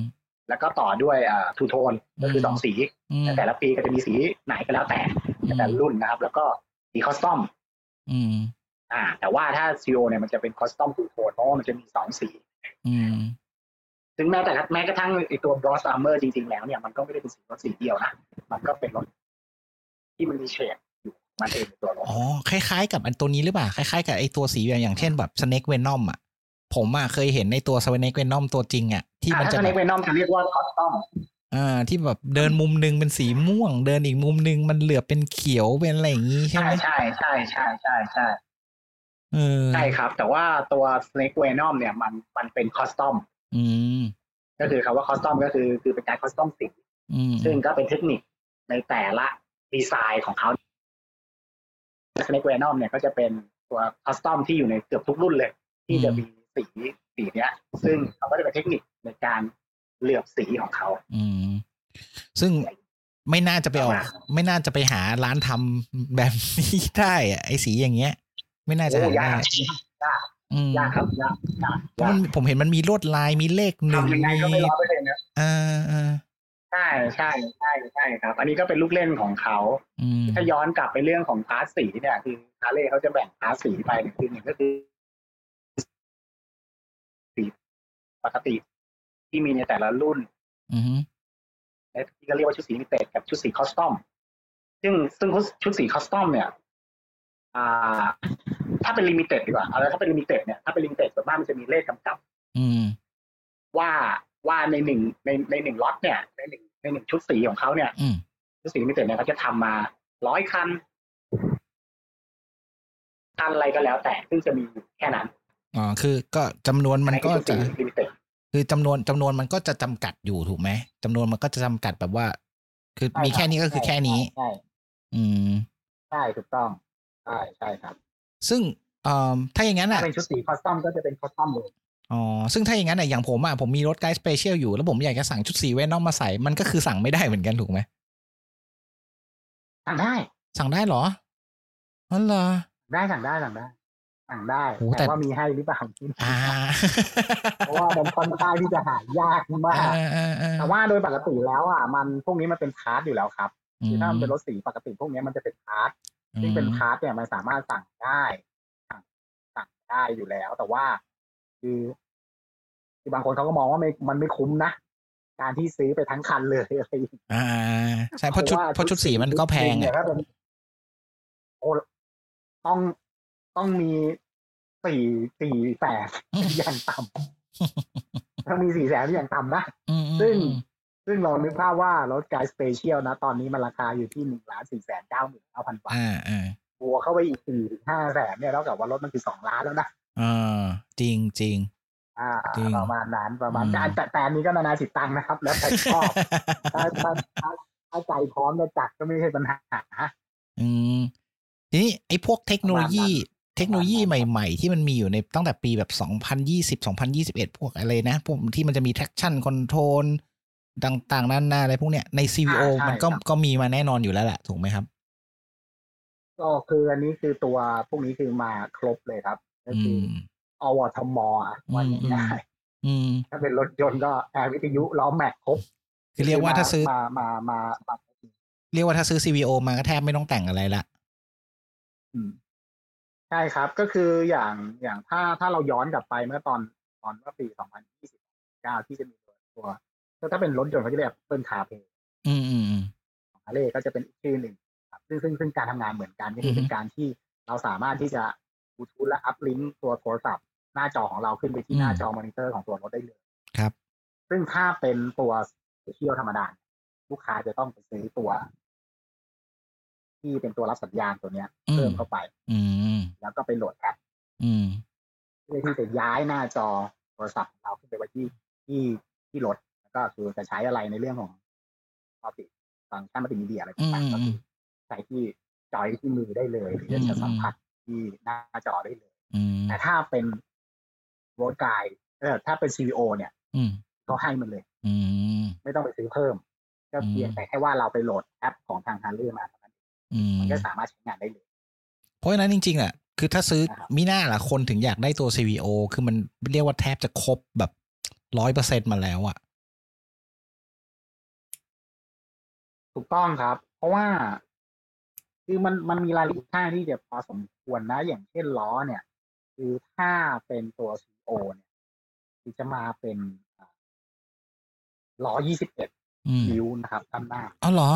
แล้วก็ต่อด้วยอ่า two-tone ก็คือสองสีอืมแต่ละปีก็จะมีสีไหนก็แล้วแต่แต่ละรุ่นนะครับ แล้วก็สี custom อืมอ่า แต่ว่าถ้า CVO เนี่ยมันจะเป็น custom two-tone เพราะว่ามันจะมีสองสีอืมซึ่งแม้แต่แม้กระทั่งไอตัว Bronze Armor จริงๆแล้วเนี่ยมันก็ไม่ได้เป็นสีรถสีเดียวนะมันก็เป็นรถที่มันมีเฉดอยู่มันเองในตัวรถอ๋อคล้ายๆ กับอันตัวนี้หรือเปล่าคล้ายๆกับไอตัวสีแบบอย่างเช่นแบบ Snake Venom อะผมอะเคยเห็นในตัว Snake Venom ตัวจริงอะที่มันอ่าจะถ้าแบในบเวนอมจะเรียกว่า customอ่าที่แบบเดินมุมหนึ่งเป็นสีม่วง เดินอีกมุมหนึ่งมันเหลือบเป็นเขียวเป็นอะไรอย่างงี้ใช่ใช่ไหมใช่ใช่ใช่ใช่ใช่เออ ใช่ครับ แต่ว่าตัว Snake Venom เนี่ยมันมันเป็น custom อืมก็คือคำว่า custom ก็คือคือเป็นการ custom สีอืมซึ่งก็เป็นเทคนิคในแต่ละดีไซน์ของเขา Snake Venom เนี่ยก็จะเป็นตัว custom ที่อยู่ในเกือบทุกรุ่นเลย ที่จะมีสีสีเนี้ย ซึ่งเขาก็จะเป็นเทคนิคในการเหลือบสีของเขา อืม ซึ่งไม่น่าจะไปออกประมาณไม่น่าจะไปหาร้านทำแบบนี้ได้อะไอสีอย่างเงี้ย ไม่น่าจะโอ้หายากได้ยากอืมยากครับยากยากเพราะมันผมเห็นมันมีลวดลายมีเลขหนึ่งทำยังไงก็ไม่มีร้อยเปอร์เซ็นต์นะเออเออใช่ใช่ใช่ใช่ครับ อันนี้ก็เป็นลูกเล่นของเขาอืมถ้าย้อนกลับไปเรื่องของ part สีเนี่ยคือฮาร์เลย์เขาจะแบ่ง part สีไปคือหนึ่งก็คือสีปกติที่มีในแต่ละรุ่นอืมและที่ก็เรียกว่าชุดสี limited กับชุดสี custom ซึ่งซึ่งชุดสี custom เนี่ย อ่า ถ้าเป็น limited ดีกว่าเอาแล้วถ้าเป็น limited เนี่ยถ้าเป็น limited ส่วนมากมันจะมีเลขกำกับ อืม ว่าว่าในหนึ่งในในหนึ่งล็อตเนี่ย ในหนึ่งในหนึ่งชุดสีของเขาเนี่ยอืมชุดสี limited เนี่ยเขาจะทำมาร้อยคันคันอะไรก็แล้วแต่ซึ่งจะมีอยู่แค่นั้นอ๋อคือก็จำนวนมันก็ชุดจะสี limitedคือจำนวนจำนวนมันก็จะจำกัดอยู่ถูกไหมจำนวนมันก็จะจำกัดแบบว่า คือมีแค่นี้ก็คือแค่นี้ใช่อืมใช่ถูกต้อง ใช่ใช่ครับ ซึ่งเอ่อถ้าอย่างนั้นถ้าอะเป็นชุดสี custom ก็จะเป็น custom เลยอ๋อ ซึ่งถ้าอย่างนั้นอะอย่างผมอะผมมี Road Glide Special อยู่ แล้วผมอยากจะสั่งชุดสี Venom มาใส่มันก็คือสั่งไม่ได้เหมือนกันถูกไหมสั่งได้ สั่งได้เหรออ๋อเหรอได้สั่งได้สั่งได้สั่งได้โอ้แต่แต่ว่ามีให้หรือเปล่าอ่าเพราะว่ามันค่อนข้างที่จะหายากมากอ่าอ่าอ่าแต่ว่าโดยปกติแล้วอะมันพวกนี้มันเป็น part อยู่แล้วครับอืคือมถ้ามันเป็นรถสีปกติพวกนี้มันจะเป็น part ซึ่งเป็น part เนี่ยมันสามารถสั่งได้สั่งสั่งได้อยู่แล้ว แต่ว่าคือคือบางคนเขาก็มองว่าไม่มันไม่คุ้มนะการที่ซื้อไปทั้งคันเลยอะไรอย่างเงี้ยอ่าใช่เพราะชุดว่เพราะชุดสีมันก็แพงเนี่ยอะถ้าเป็นโอ้ต้องต้องมีสี่สี่แสนอย่างต่ำต้องมีสี่แสนอย่างต่ำนะอืมอืมซึ่งอืม ซึ่งเรานึกภาพว่ารถกายสเปเชียลนะ ตอนนี้มันราคาอยู่ที่หนึ่งล้านสี่แสนเก้าหมื่นเก้าพันบาทอ่าอ่าบวกเข้าไปอีกสี่ถึงห้าแสนเนี่ยเท่ากับว่ารถมันคือสองล้านแล้วนะอ่าจริงจริงอ่าจริงประมาณนั้นประมาณอืมแต่แต่แต่อันนี้ก็นานาจิตตังค์นะครับ แล้วแต่ชอบถ้าถ้าถ้าถ้าใจพร้อมจะจัดก็ไม่ใช่ปัญหาอืมทีนี้ไอ้พวกเทคโนโลยีประมาณนั้นเทคโนโลยีใหม่ ๆ ที่มันมีอยู่ในตั้งแต่ปีแบบ 2020 2021 พวกอะไรนะพวกที่มันจะมี traction control ต่างๆนั่นนาอะไรพวกเนี้ยใน CVO อ่าใช่มันก็ครับก็มีมาแน่นอนอยู่แล้วแหละถูกไหมครับ ก็คืออันนี้คือตัวพวกนี้คือมาครบเลยครับ ก็อืคือมอวทมอะว่าอืมง่ายอืมๆถ้าเป็นรถยนต์ก็แอร์วิทยุล้อแม็กครบคือเรียกว่าถ้าซื้อมามามามาเรียกว่าถ้าซื้อ CVO มาก็แทบไม่ต้องแต่งอะไรละอืมใช่ครับก็คืออย่างอย่างถ้าถ้าเราย้อนกลับไปเมื่อตอนตอนเมื่อปี 2029 ที่จะมีตัวตัว ถ้าเป็นรถยนต์เขาจะเรียก Apple CarPlay อืมอืมอืมของฮาร์เลย์ก็จะเป็นอีกชื่อหนึ่งครับซึ่งซึ่งซึ่งการทำงานเหมือนกันก็คืออฮึเป็นการที่เราสามารถที่จะบลูทูธและ uplink ตัวโทรศัพท์ หน้าจอของเราขึ้นไปที่หน้าจอมอนิเตอร์ของตัวรถได้เลยครับ ซึ่งถ้าเป็นตัว Special ธรรมดาลูกค้าจะต้องไปซื้อตัว ที่เป็นตัวรับสัญญาณตัวเนี้ยอืมเพิ่มเข้าไป อืมแล้วก็ไปโหลดแอปอืมเพื่อที่จะย้ายหน้าจอโทรศัพท์ของเราขึ้นไปไว้ที่ที่ที่รถแล้ว ก็คือจะใช้อะไรในเรื่องของ multi function multimedia อะไรอืมต่างๆก็อืคืมอใช้ที่ joy ที่มือได้เลยหรือจะสัมผัสที่หน้าจอได้เลยอืมแต่ถ้าเป็น Road Glide เออถ้าเป็น CVO เนี่ยอืมก็ให้มันเลยอืมไม่ต้องไปซื้อเพิ่ม ก็เพียงอืมแต่แค่ว่าเราไปโหลดแอปของทางฮาร์เลย์มาเท่านั้นอืมมันก็สามารถใช้งานได้เลย เพราะฉะนั้นจริงๆอะคือถ้าซื้อนะครับมิน่าล่ะคนถึงอยากได้ตัว CVO คือมันเรียกว่าแทบจะครบแบบร้อยเปอร์เซ็นมาแล้วอะ ถูกต้องครับ เพราะว่า คือมันมันมีรายละเอียดค่อนข้างที่จะพอสมควรนะ อย่างเช่นล้อเนี่ย คือถ้าเป็นตัว CVO เนี่ยคือจะมาเป็นอ่าล้อ21อืมนิ้วนะครับด้านหน้าอ๋อเหรอ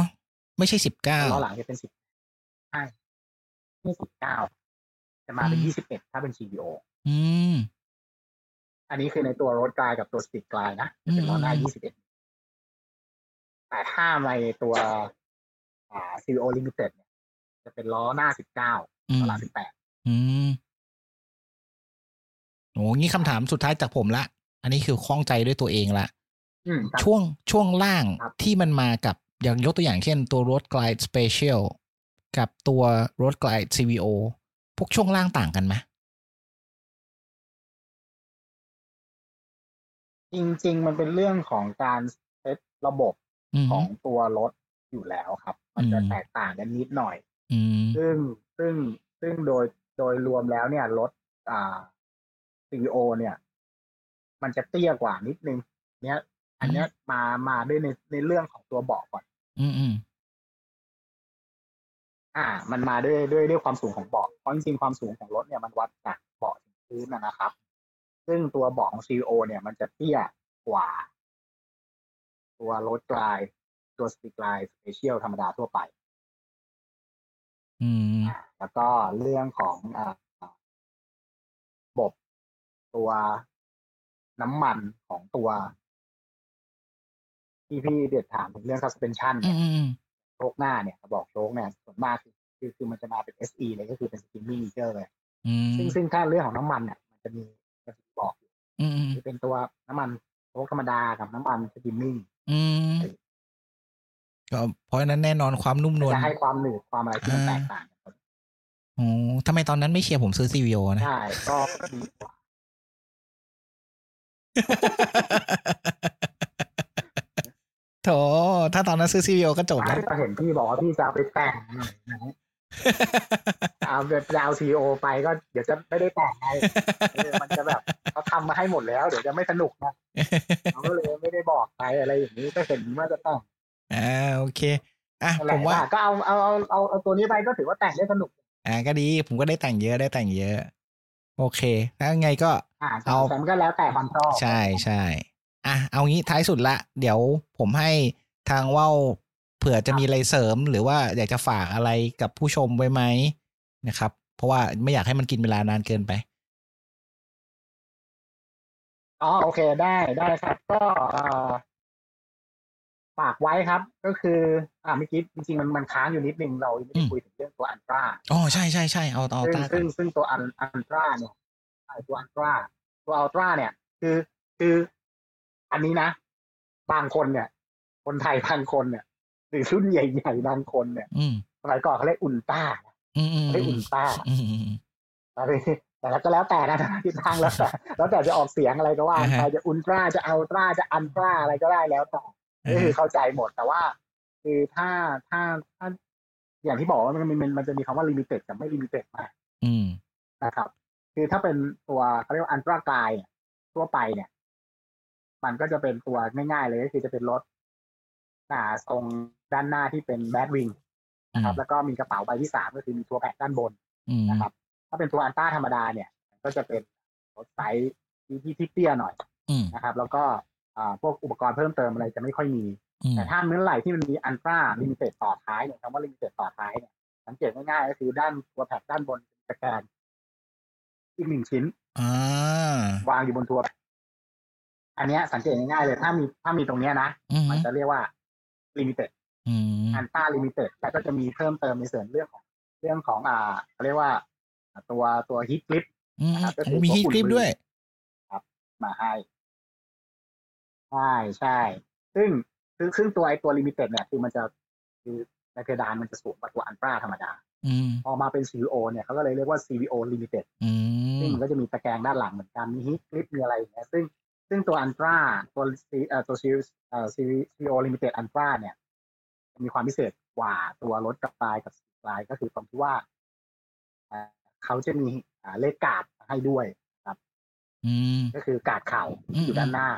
ไม่ใช่สิบเก้าล้อหลังจะเป็น10ใช่ไม่19จะมาเป็นอืม21ถ้าเป็น CVO อืม อันนี้คือในตัวรถกลายกับตัวสปีดกลายนะจะเป็นล้อหน้าอืม21 แต่ถ้าในตัวอ่า CVO Limited เนี่ยจะเป็นล้อหน้า19อืล้มอหลัง18อืมโอ้งี้คำถามสุดท้ายจากผมละ อันนี้คือข้องใจด้วยตัวเองละอืมครับช่วงช่วงล่างครับที่มันมากับอย่างยกตัวอย่างเช่นตัว Road Glide Special กับตัว Road Glide CVO พวกช่วงล่างต่างกันไหมจริง ๆ มันเป็นเรื่องของการเซตระบบอืม ของตัวรถอยู่แล้วครับ มันจะอืมแตกต่างกันนิดหน่อยอืมซึ่งซึ่งซึ่งโดยโดยรวมแล้วเนี่ยรถอ่า CEO เนี่ย มันจะเตี้ยกว่านิดนึง เนี้ย อันเนี้ยมามาด้วยในในเรื่องของตัวเบาะก่อน อืมอืมอ่า มันมาด้วยด้วยด้วยความสูงของเบาะเพราะจริงๆความสูงของรถเนี่ยมันวัดจากเบาะถึงพื้นนะนะครับ ซึ่งตัวเบาะของ CVO เนี่ย มันจะเตี้ยกว่า ตัว Road Glide ตัว Street Glide Special ธรรมดาทั่วไป อืม แล้วก็เรื่องของอ่าตัวน้ำมันของตัว ที่พี่เด็ดถามถึงเรื่อง suspension อืเนี่ยมอืมอืมโชคหน้าเนี่ยกระบอกโชคเนี่ยส่วนมากคือคือคือมันจะมาเป็น SE เลยก็คือเป็น skimming meter เลยอืมซึ่งซึ่งถ้าเรื่องของน้ำมันเนี่ยมันจะมีมันจะบอกอยู่อืมอืมคือเป็นตัวน้ำมันโชคธรรมดากับน้ำมัน skimming อืมก็เพราะฉะนั้นแน่นอนความนุ่มนวลจะให้ความหนืดความอะไรที่มันแตกต่างกันโอ้ทำไมตอนนั้นไม่เชียร์ผมซื้อ CVO นะ ใช่ ก็ดีกว่าโถถ้าตอนนั้นซื้อ CVO ก็จบแล้วก็เห็นพี่บอกว่าพี่จะเอาไปแต่งหน่อยนะ เอาจะเอาซีโอไปก็เดี๋ยวจะไม่ได้แต่งไงเออมันจะแบบเขาทำมาให้หมดแล้ว เดี๋ยวจะไม่สนุกนะเขาก็เลยไม่ได้บอกไปอะไรอย่างนี้ก็เห็นว่าจะแต่งอ่าโอเคอะอะไรผมว่าก็เอาเอาเอาเอาเอาตัวนี้ไปก็ถือว่าแต่งได้สนุก อ่าก็ดีผมก็ได้แต่งเยอะได้แต่งเยอะ โอเคถ้าไงก็อ่าเอาแต่มันก็แล้วแต่ความชอบใช่ใช่อะเอางี้ท้ายสุดละ เดี๋ยวผมให้ทางว่าว เผื่อจะมีอะไรเสริมหรือว่าอยากจะฝากอะไรกับผู้ชมไว้ไหมนะครับ เพราะว่าไม่อยากให้มันกินเวลานานเกินไปอ๋อโอเคได้ได้ครับ ก็เอ่อฝากไว้ครับ ก็คือ อ่าเมื่อกี้จริงๆมันมันค้างอยู่นิดนึงเรายังไม่ได้อืมคุยถึงเรื่องตัวอันตราอ๋อใช่ใช่ใช่เอาเอาซึ่งตาก่อซึ่นงซึ่งตัวอันอันตราเนี่ยใช่ตัวอันตราตัวอัลตราเนี่ย คือคืออันนี้นะ บางคนเนี่ย คนไทยบางคนเนี่ย หรือรุ่นใหญ่ๆบางคนเนี่ยอืมสมัยก่อนเขาเรียกอุลตร้าอืมอืมเขาเรียกอุลตร้าอืมอืมอืมแต่แต่แล้วก็แล้วแต่นะทิศทางแล้วแต่แล้วแต่จะออกเสียงอะไรก็ว่าอ่าฮะใครจะอุลตร้าจะอัลตร้าจะอันตร้าอะไรก็ได้แล้วแต่ก็คือเข้าใจหมดแต่ว่า คือถ้าถ้าถ้าอย่างที่บอกว่ามันมันมันจะมีคำว่า limited กับไม่ limited มาอืมนะครับ คือถ้าเป็นตัวเขาเรียกว่า Ultra Glide เนี่ยทั่วไปเนี่ย มันก็จะเป็นตัวง่ายๆเลยก็คือจะเป็นรถอ่าตรง ด้านหน้าที่เป็น batwing นะครับแล้วก็มีกระเป๋าใบที่สามก็คือมีตัว rack ด้านบนอืมนะครับ ถ้าเป็นตัวอันต้าธรรมดาเนี่ย ก็จะเป็นรถไซส์ที่ที่ที่เตี้ยหน่อยอืมนะครับ แล้วก็อ่าพวกอุปกรณ์เพิ่มเติมอะไรจะไม่ค่อยมีอืมแต่ถ้าเมื่อไหร่ที่มันมี Ultra Limited ต่อท้ายเนี่ยคำว่า limited ต่อท้ายเนี่ยสังเกตง่ายๆก็คือด้านตัว rack ด้านบนตะแกรงอีกหนึ่งชิ้นอ่าวางอยู่บนตัว อันเนี้ยสังเกตง่ายๆเลย ถ้ามีถ้ามีตรงเนี้ยนะอืมมันจะเรียกว่า limited อืม Ultra Limited แล้วก็จะมีเพิ่มเติมในส่วนเรื่องของเรื่องของอ่าเขาเรียกว่า ตัวตัว heat grip อืมนะครับก็คือมีตัว heat อุ่น grip มือด้วยมาให้ ใช่ใช่ ซึ่งซึ่งซึ่งตัวไอตัว limited เนี่ยคือมันจะคือในเพดานมันจะสูงกว่าตัว Ultra ธรรมดาอืมพอมาเป็น CVO เนี่ยเขาก็เลยเรียกว่า CVO Limited อืซึ่งมมันก็จะมีตะแกรงด้านหลังเหมือนกัน มี heat grip มีอะไรอย่างเงี้ยซึ่งซึ่งตัวอันตราตัว C- เอ่อตัว CV เอ่อ CVO Limited อันตราเนี่ย มีความพิเศษกว่าตัวรถกับปลายกับสีปลายก็คือตรงที่ว่าเอ่อเขาจะมีอ่าเลขกาดให้ด้วยอืมก็คือกาดเข่าอืมอยู่ด้านหน้า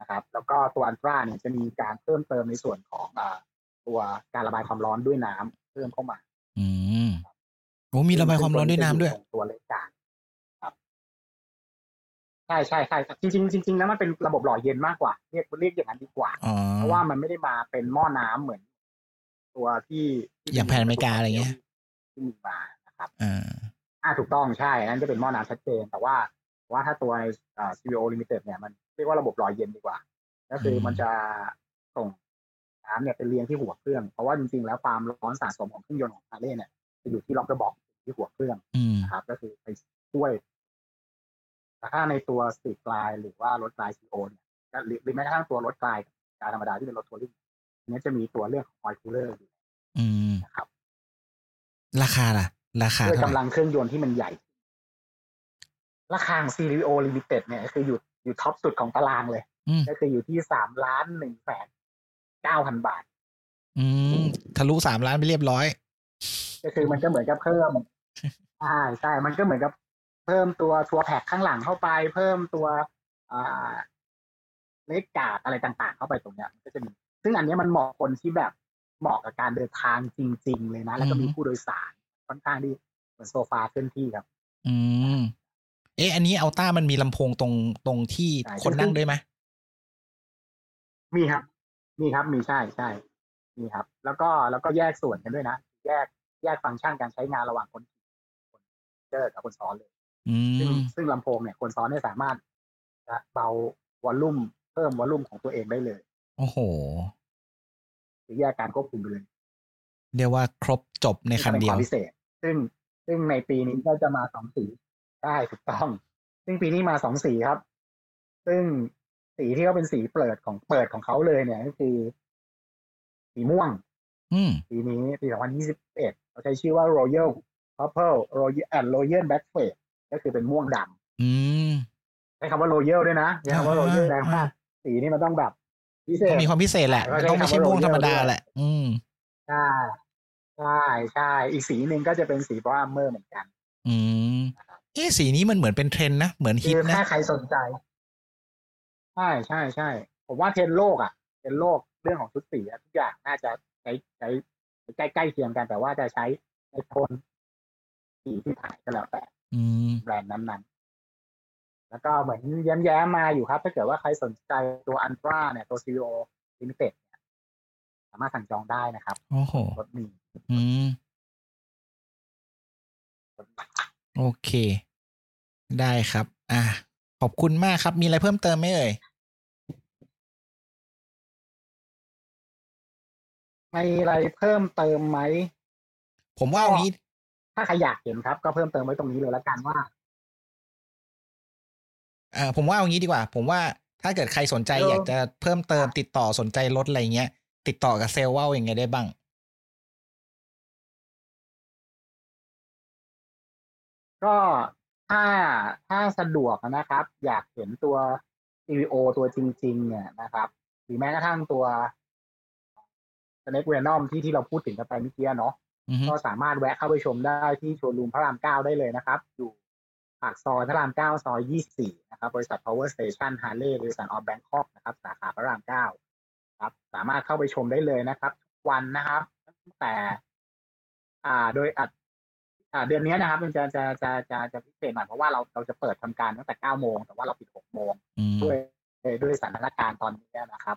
นะครับ แล้วก็ตัวอันตราเนี่ยจะมีการเพิ่มเติมในส่วนของอ่าตัวการระบายความร้อนด้วยน้ำเพิ่มเข้ามา อืมโอ้มีระบายความร้อนด้วยน้ำด้วยซึ่งตัวเลขกาดครับใช่ใช่ใช่จริงๆจริงๆแล้วมันเป็นระบบหล่อเย็นมากกว่าเรียกเรียกอย่างนั้นดีกว่าอ๋อเพราะว่ามันไม่ได้มาเป็นหม้อน้ำเหมือน ตัวที่ที่อย่าง Pan America อะไรเงี้ยที่มีมานะครับอ่าอ่าถูกต้องใช่อันนั้นจะเป็นหม้อน้ำชัดเจน แต่ว่าว่าถ้าตัวอ่า CVO Limited เนี่ยมันเรียกว่าระบบหล่อเย็นดีกว่า ก็คือมันจะส่งน้ำเนี่ยเป็นเลี้ยงที่หัวเครื่อง เพราะว่าจริงๆแล้วความร้อนสะสมของเครื่องยนต์ของฮาร์เลย์เนี่ยจะอยู่ที่ rocker box ที่หัวเครื่องอืมนะครับ ก็คือไปช่วยแต่ถ้าในตัว Street Glide หรือว่ารถกลาย CO เนี่ยก็หรือหรือแม้กระทั่งตัว Road Glide Glide ธรรมดาที่เป็นรถ touring อั นนี้จะมีตัวเรื่องของ oil cooler อยู่อืมนะครับ ราคาล่ะ ราคาด้วยเท่าไหกำลัร่งเครื่องยนต์ที่มันใหญ่ ราคาของ CVO Limited เนี่ยก็คืออยู่อยู่ top สุดของตารางเลยอืมก็คืออยู่ที่สามล้านหนึ่งแสนเก้าพันบาท อืมทะลุสามล้านไปเรียบร้อย ก็คือมันก็เหมือนกับเพิ่มใช่ใช่ มันก็เหมือนกับเพิ่มตัวทัวร์แพ็กข้างหลังเข้าไป เพิ่มตัวอ่าเลขกาดอะไรต่างๆ เข้าไปตรงเนี้ยมันก็จะมี ซึ่งอันเนี้ยมันเหมาะคนที่แบบเหมาะกับการเดินทางจริง ๆ เลยนะ แล้วก็มีอืมผู้โดยสารค่อนข้างที่เหมือนโซฟาเคลื่อนที่ครับ อืมเอ๊ะอันนี้อัลต้ามันมีลำโพงตรงตรงที่ใช่คนนั่งด้วยไหมมีครับ มีครับ มีใช่ใช่มีครับ แล้วก็แล้วก็แยกส่วนกันด้วยนะ แยกแยกฟังก์ชันการใช้งานระหว่างคนขี่คนเจอกับคนซ้อนเลยอืซึ่งมซึ่งลำโพงเนี่ยคนซ้อนเนี่ยสามารถจะเบาวอลลุ่ม เพิ่มวอลลุ่มของตัวเองได้เลย โอ้โห หรือแยกการควบคุมไปเลย เรียกว่าครบจบในคันป็เดีคยววามพิเศษ ซึ่งซึ่งในปีนี้ก็จะมาสองสีได้ถูกต้อง ซึ่งปีนี้มาสองสีครับ ซึ่งสีที่เขาเป็นสีเปิดของเปิดของเขาเลยเนี่ยก็คือสีม่วงอืมปีนี้ปี 2021 เขาใช้ชื่อว่า Royal Purple Royal and Royal Blackfade ก็คือเป็นม่วงดอืมำใช้คำว่า Royal ด้วยนะใช้คำว่าอ่า Royal แรงมากอ่าสีนี่มันต้องแบบ พิเศต้อษงมีความพิเศษแหละใช่มันต้องไม่ใช่ใช้คำว่าม่วงธรรมดา Royal แหละ อืมใช่ใช่ใช่อีกสีหนึ่งก็จะเป็นสี Bronze Armor เหมือนกัน อืมเอ๊ะสีนี้มันเหมือนเป็นเทรนด์นะเหมือนฮิคืตอนะถ้าใครสนใจ ใช่ใช่ใช่ผมว่าเทรนด์โลกอะเทรนด์โลกเรื่องของชุดสีอะทุกอย่างน่าจะใช้ใช้ใกล้ใกล้เคียงกันแต่ว่าจะใช้ในโทนสีที่ถ่ายก็แล้วแต่อืมแบรนด์นั้นๆ แล้วก็เหมือนแย้มๆมาอยู่ครับ ถ้าเกิดว่าใครสนใจตัวอันตราเนี่ยตัว CVO Limited เนี่ยสามารถสั่งจองได้นะครับโอ้โหรถมีอืมโอเค ได้ครับ อะขอบคุณมากครับ มีอะไรเพิ่มเติมไหมเอ่ยมีอะไรเพิ่มเติมไหม ผมว่าเอางี้ ถ้าใครอยากเห็นครับ ก็เพิ่มเติมไว้ตรงนี้เลยแล้วกันว่า เอ่อผมว่าเอางี้ดีกว่า ผมว่าถ้าเกิดใครสนใจเออออยากจะเพิ่มเติมติดต่อสนใจรถอะไรเงี้ย ติดต่อกับเซลล์ว่ายังไงได้บ้าง ก็ถ้าถ้าสะดวกนะครับ อยากเห็นตัว CVO ตัวจริง ๆ เนี่ยนะครับหรือแม้กระทั่งตัว Snake Venom ที่ที่เราพูดถึงกันไปเมื่อกี้เนาะอือฮึก็สามารถแวะเข้าไปชมได้ที่โชว์รูมพระรามเก้าได้เลยนะครับ อยู่ ปากซอยพระรามเก้าซอยยี่สี่นะครับ บริษัท Power Station Harley บริษัทออฟแบงคอกนะครับ สาขาพระรามเก้าครับ สามารถเข้าไปชมได้เลยนะครับทุกวันนะครับตั้งแต่ อ่า โดยอัดอ่า เดือนนี้นะครับมันจะจะจะจะจะพิเศษหน่อยเพราะว่าเราเราจะเปิดทำการตั้งแต่เก้าโมงแต่ว่าเราปิดหกโมงอืมด้วยด้วยสถานการณ์ตอนนี้นะครับ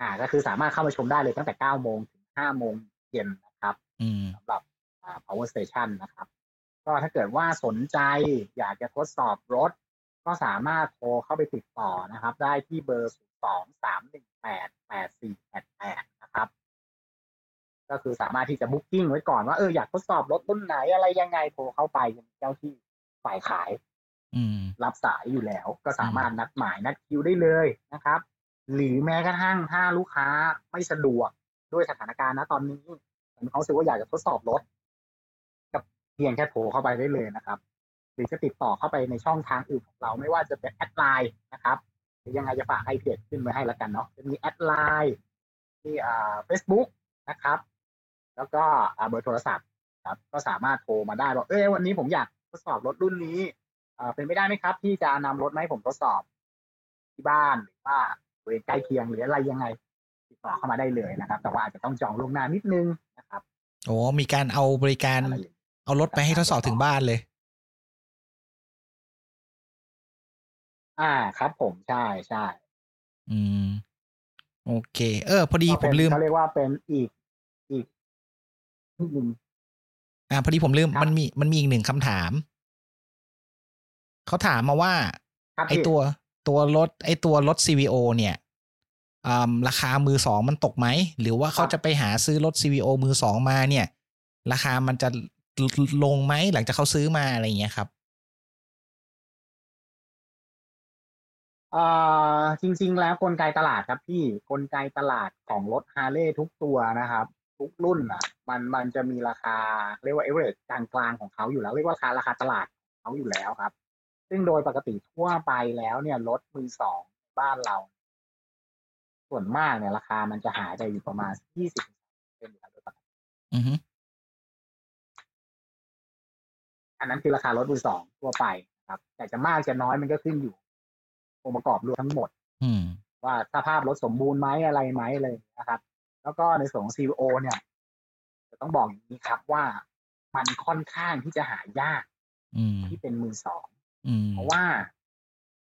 อ่า ก็คือสามารถเข้ามาชมได้เลยตั้งแต่เก้าโมงถึงห้าโมงเย็นนะครับอืมสำหรับอ่า power station นะครับ ก็ถ้าเกิดว่าสนใจอยากจะทดสอบรถ ก็สามารถโทรเข้าไปติดต่อนะครับ ได้ที่เบอร์ 0 2 3 1 8 8 4 8 8 นะครับ ก็คือสามารถที่จะบุ๊กิ้งไว้ก่อนว่าเอออยากทดสอบรถรุ่นไหนอะไรยังไงโทรเข้าไปยังเจ้าที่ฝ่ายขายอืมรับสายอยู่แล้ว ก็สามารถนัดหมายนัดคิวได้เลยนะครับ หรือแม้กระทั่งถ้าลูกค้าไม่สะดวกด้วยสถานการณ์นะตอนนี้เหมือนเขารู้สึกว่าอยากจะทดสอบรถก็ เพียงแค่โทรเข้าไปได้เลยนะครับ หรือจะติดต่อเข้าไปในช่องทางอื่นของเราไม่ว่าจะเป็น add ไลน์นะครับหรือยังไงจะฝากให้เพจขึ้นไว้ให้แล้วกันเนาะจะมี add ไลน์ที่อ่าเฟซบุ๊กนะครับ แล้วก็อ่าเบอร์โทรศัพท์ครับก็สามารถโทรมาได้บอกเอ้ยวันนี้ผมอยากทดสอบรถรุ่นนี้อ่าเป็นไปได้ไหมครับที่จะนำรถมาให้ผมทดสอบที่บ้านหรือว่าบริเวณใกล้เคียงหรืออะไรยังไง ติดต่อเข้ามาได้เลยนะครับ แต่ว่าอาจจะต้องจองล่วงหน้านิดนึงนะครับโอ้มีการเอาบริการ อะไรอย่างนี้เอารถไปให้ทดสอบถึงบ้านเลย อ่าครับ ผมใช่ใช่อืม โอเค เออ พอดีก็ผเป็นมลืมเขาเรียกว่าเป็นอีกอีกนิดนึงอ่า พอดีผมลืมครับมันมีมันมีอีกหนึ่งคำถาม เขาถามมาว่าครับไอพี่ตัวตัวรถ ไอตัวรถ CVO เนี่ยอ่าราคามือสองมันตกไหม หรือว่าเขาจะไปหาซื้อรถ CVO มือสองมาเนี่ย ราคามันจะ ลงไหมหลังจากเขาซื้อมาอะไรอย่างเงี้ยครับอ่าจริง ๆ แล้วกลไกตลาดครับพี่กลไกตลาดของรถฮาร์เลย์ทุกตัวนะครับ ทุกรุ่นอะ มันมันจะมีราคาเรียกว่าเอเวอเรจกลางๆของเขาอยู่แล้ว เรียกว่าราคาราคาตลาดของเขาอยู่แล้วครับ ซึ่งโดยปกติทั่วไปแล้วเนี่ยรถมือสองบ้านเรา ส่วนมากเนี่ยราคามันจะหายไปอยู่ประมาณยี่สิบเป็นอยู่แล้วโดยปกติ อือฮึอันนั้นคือราคารถมือสองทั่วไปครับ แต่จะมากจะน้อยมันก็ขึ้นอยู่องค์ประกอบรวมทั้งหมด อืมว่าสภาพรถสมบูรณ์ไหมอะไรไหมเลยนะครับ แล้วก็ในส่วนของ CVO เนี่ยจะต้องบอกอย่างนี้ครับว่ามันค่อนข้างที่จะหายากอืมที่เป็นมือสองอืมเพราะว่า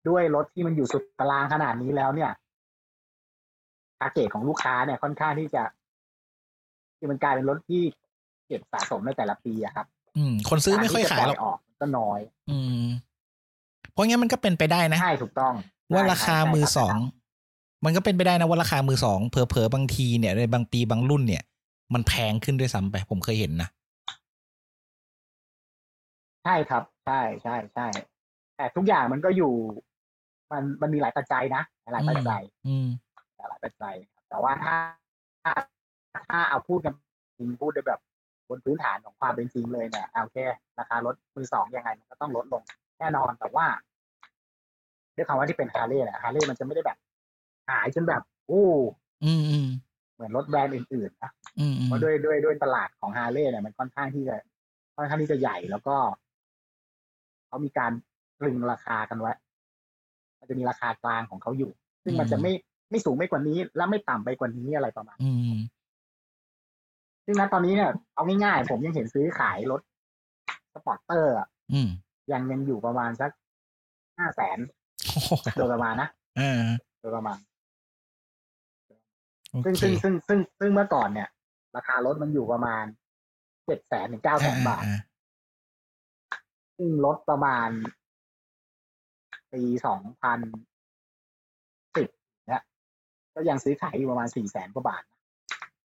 ด้วยรถที่มันอยู่สุดตารางขนาดนี้แล้วเนี่ยทาร์เกตของลูกค้าเนี่ยค่อนข้างที่จะ ที่มันกลายเป็นรถที่เก็บสะสมในแต่ละปีอะครับ อืม คนซื้อไม่ค่อยขายหรอกกรที่จะปล่ออกก็น้อย อืม เพราะงั้นมันก็เป็นไปได้นะใช่ถูกต้อง ว่าใช่ราคาใช่มือรับสองมันก็เป็นไปได้นะว่าราคามือสองเผลอๆบางทีเนี่ยในบางปีบางรุ่นเนี่ย มันแพงขึ้นด้วยซ้ำไป ผมเคยเห็นนะใช่ครับ ใช่ใช่ใช่แต่ทุกอย่างมันก็อยู่ มันมันมีหลายปัจจัยนะหลายปัจจัย อืมหลายปัจจัยครับแต่ว่าถ้าถ้าถ้าเอาพูดกันจริงพูดได้แบบ บนพื้นฐานของความเป็นจริงเลยเนี่ยโอเคราคารถมือสองยังไงมันก็ต้องลดลงแน่นอนแต่ว่าด้วยคำว่าที่เป็นฮาร์เลย์เนี่ยฮาร์เลย์มันจะไม่ได้แบบ หายจนแบบโอ้อืมอืมเหมือนรถแบรนด์อื่นๆนะอืมอืมเพราะด้วยด้วยด้วยตลาดของฮาร์เลย์เนี่ยมันค่อนข้างที่จะค่อนข้างที่จะใหญ่แล้วก็เขามีการตรึงราคากันไว้มันจะมีราคากลางของเขาอยู่ ซึ่งมันจะไม่ไม่สูงไม่กว่านี้ และไม่ต่ำไปกว่านี้อะไรประมาณอืม ซึ่งณตอนนี้เนี่ยเอาง่ายๆผมยังเห็นซื้อขายรถ Sportster อะอืมยังยังอยู่ประมาณสักห้าแสนโอ้โหโดยประมาณนะเออโดยประมาณโอซึ่งเคซึ่งซึ่งซึ่งซึ่งเมื่อก่อนเนี่ย ราคารถมันอยู่ประมาณเจ็ดแสนถึงเก้าแสนบาทอ่ซึ่งรถประมาณปีสองพันสิบเนี่ยก็ยังซื้อขายอยู่ประมาณสี่แสนกว่าบาท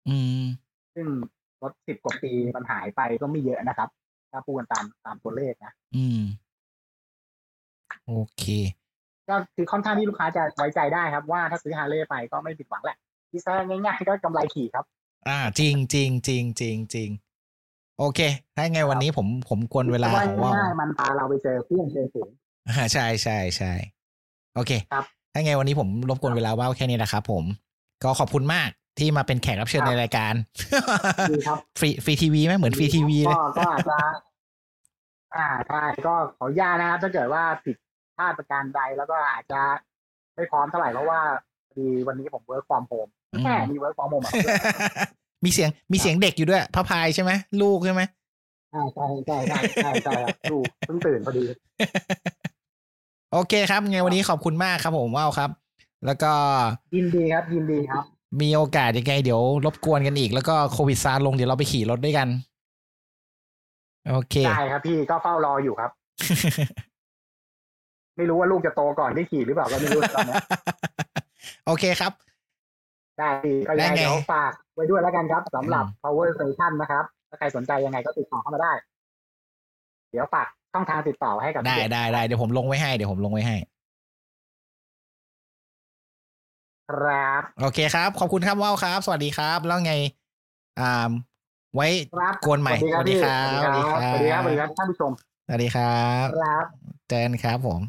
อืม ซึ่งรถสิบกว่าปีมันหายไปก็ไม่เยอะนะครับ ถ้าพูดกันตามตามตัวเลขนะ อืม โอเค ก็คือค่อนข้างที่ลูกค้าจะไว้ใจได้ครับ ว่าถ้าซื้อฮาร์เลย์ไปก็ไม่ผิดหวังแหละที่แท้ง่ายๆ ก็กำไรขี่ครับ อ่า จริงจริงจริงจริงจริงโอเค ถ้าไงวันนี้ผมผมกวนเวลาว่าของว่าวง่ายๆมันพาเราไปเจอเพื่อนเจอฝูงอ่าใช่ใช่ใช่โอเค ครับ ถ้าไงวันนี้ผมรบกวนเวลาไว้แค่นี้นะครับผม ก็ขอบคุณมาก ที่มาเป็นแขกรับเชิญในรายการดีครับ free free TV ไหมเหมือน free TV เลยก็ก็อาจจะอ่าใช่ก็ขออนุญาตนะครับถ้าเกิดว่าผิดพลาดประการใดแล้วก็อาจจะไม่พร้อมเท่าไหร่เพราะว่าพอดีวันนี้ผม work from home อืมแค่มี work from home อะมีเสียงมีเสียงเด็กอยู่ด้วยพระพายใช่ไหมลูกใช่ไหมใช่ใช่ใช่ใช่ใช่ใช่ครับดูเพิ่งตื่นพอดี โอเคครับไงวันนี้ขอบคุณมากครับผมว่าวครับ แล้วก็ยินดีครับยินดีครับ มีโอกาสยังไงเดี๋ยวรบกวนกันอีก แล้วก็โควิดซาลงเดี๋ยวเราไปขี่รถด้วยกัน โอเค ได้ครับพี่ก็เฝ้ารออยู่ครับ ไม่รู้ว่าลูกจะโตก่อนที่ขี่หรือเปล่าก็ไม่รู้ตอนเนี้ยโอเคครับ ได้พี่ก็ยังได้ไงไงเดี๋ยวฝากไว้ด้วยแล้วกันครับสำหรับ power station นะครับถ้าใครสนใจยังไงก็ติดต่อเข้ามาได้ เดี๋ยวฝากช่องทางติดต่อให้กับได้พี่เอกได้ได้เดี๋ยวผมลงไว้ให้เดี๋ยวผมลงไว้ให้ ครับ โอเคครับ ขอบคุณครับว่าวครับ สวัสดีครับ แล้วไงอ่าไว้ครับกวนใหม่สวัสดีครับสวัสดีครับ สวัสดีครับ สวัสดีครับ ท่านผู้ชม สวัสดีครับ ครับเจอกันครับผม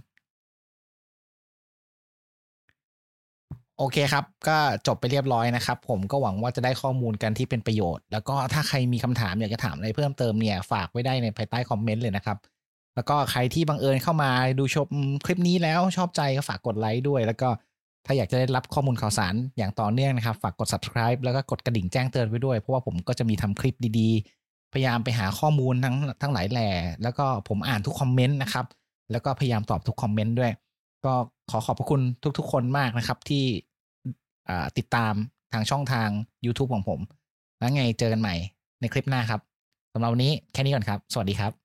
โอเคครับ ก็จบไปเรียบร้อยนะครับ ผมก็หวังว่าจะได้ข้อมูลกันที่เป็นประโยชน์ แล้วก็ถ้าใครมีคำถามอยากจะถามอะไรเพิ่มเติมเนี่ย ฝากไว้ได้ในภายใต้คอมเมนต์เลยนะครับ แล้วก็ใครที่บังเอิญเข้ามาดูชมคลิปนี้แล้วชอบใจก็ฝากกดไลค์ด้วย แล้วก็ ถ้าอยากจะได้รับข้อมูลข่าวสารอย่างต่อเนื่องนะครับ ฝากกด subscribe แล้วก็กดกระดิ่งแจ้งเตือนไว้ด้วย เพราะว่าผมก็จะมีทำคลิปดีๆ พยายามไปหาข้อมูลทั้งทั้งหลายแหล่ แล้วก็ผมอ่านทุกคอมเมนต์นะครับ แล้วก็พยายามตอบทุกคอมเมนต์ด้วย ก็ขอขอบพระคุณทุกๆ คนมากนะครับที่ติดตามทางช่องทาง YouTube ของผม แล้วไงเจอกันใหม่ในคลิปหน้าครับสำหรับวันนี้แค่นี้ก่อนครับ สวัสดีครับ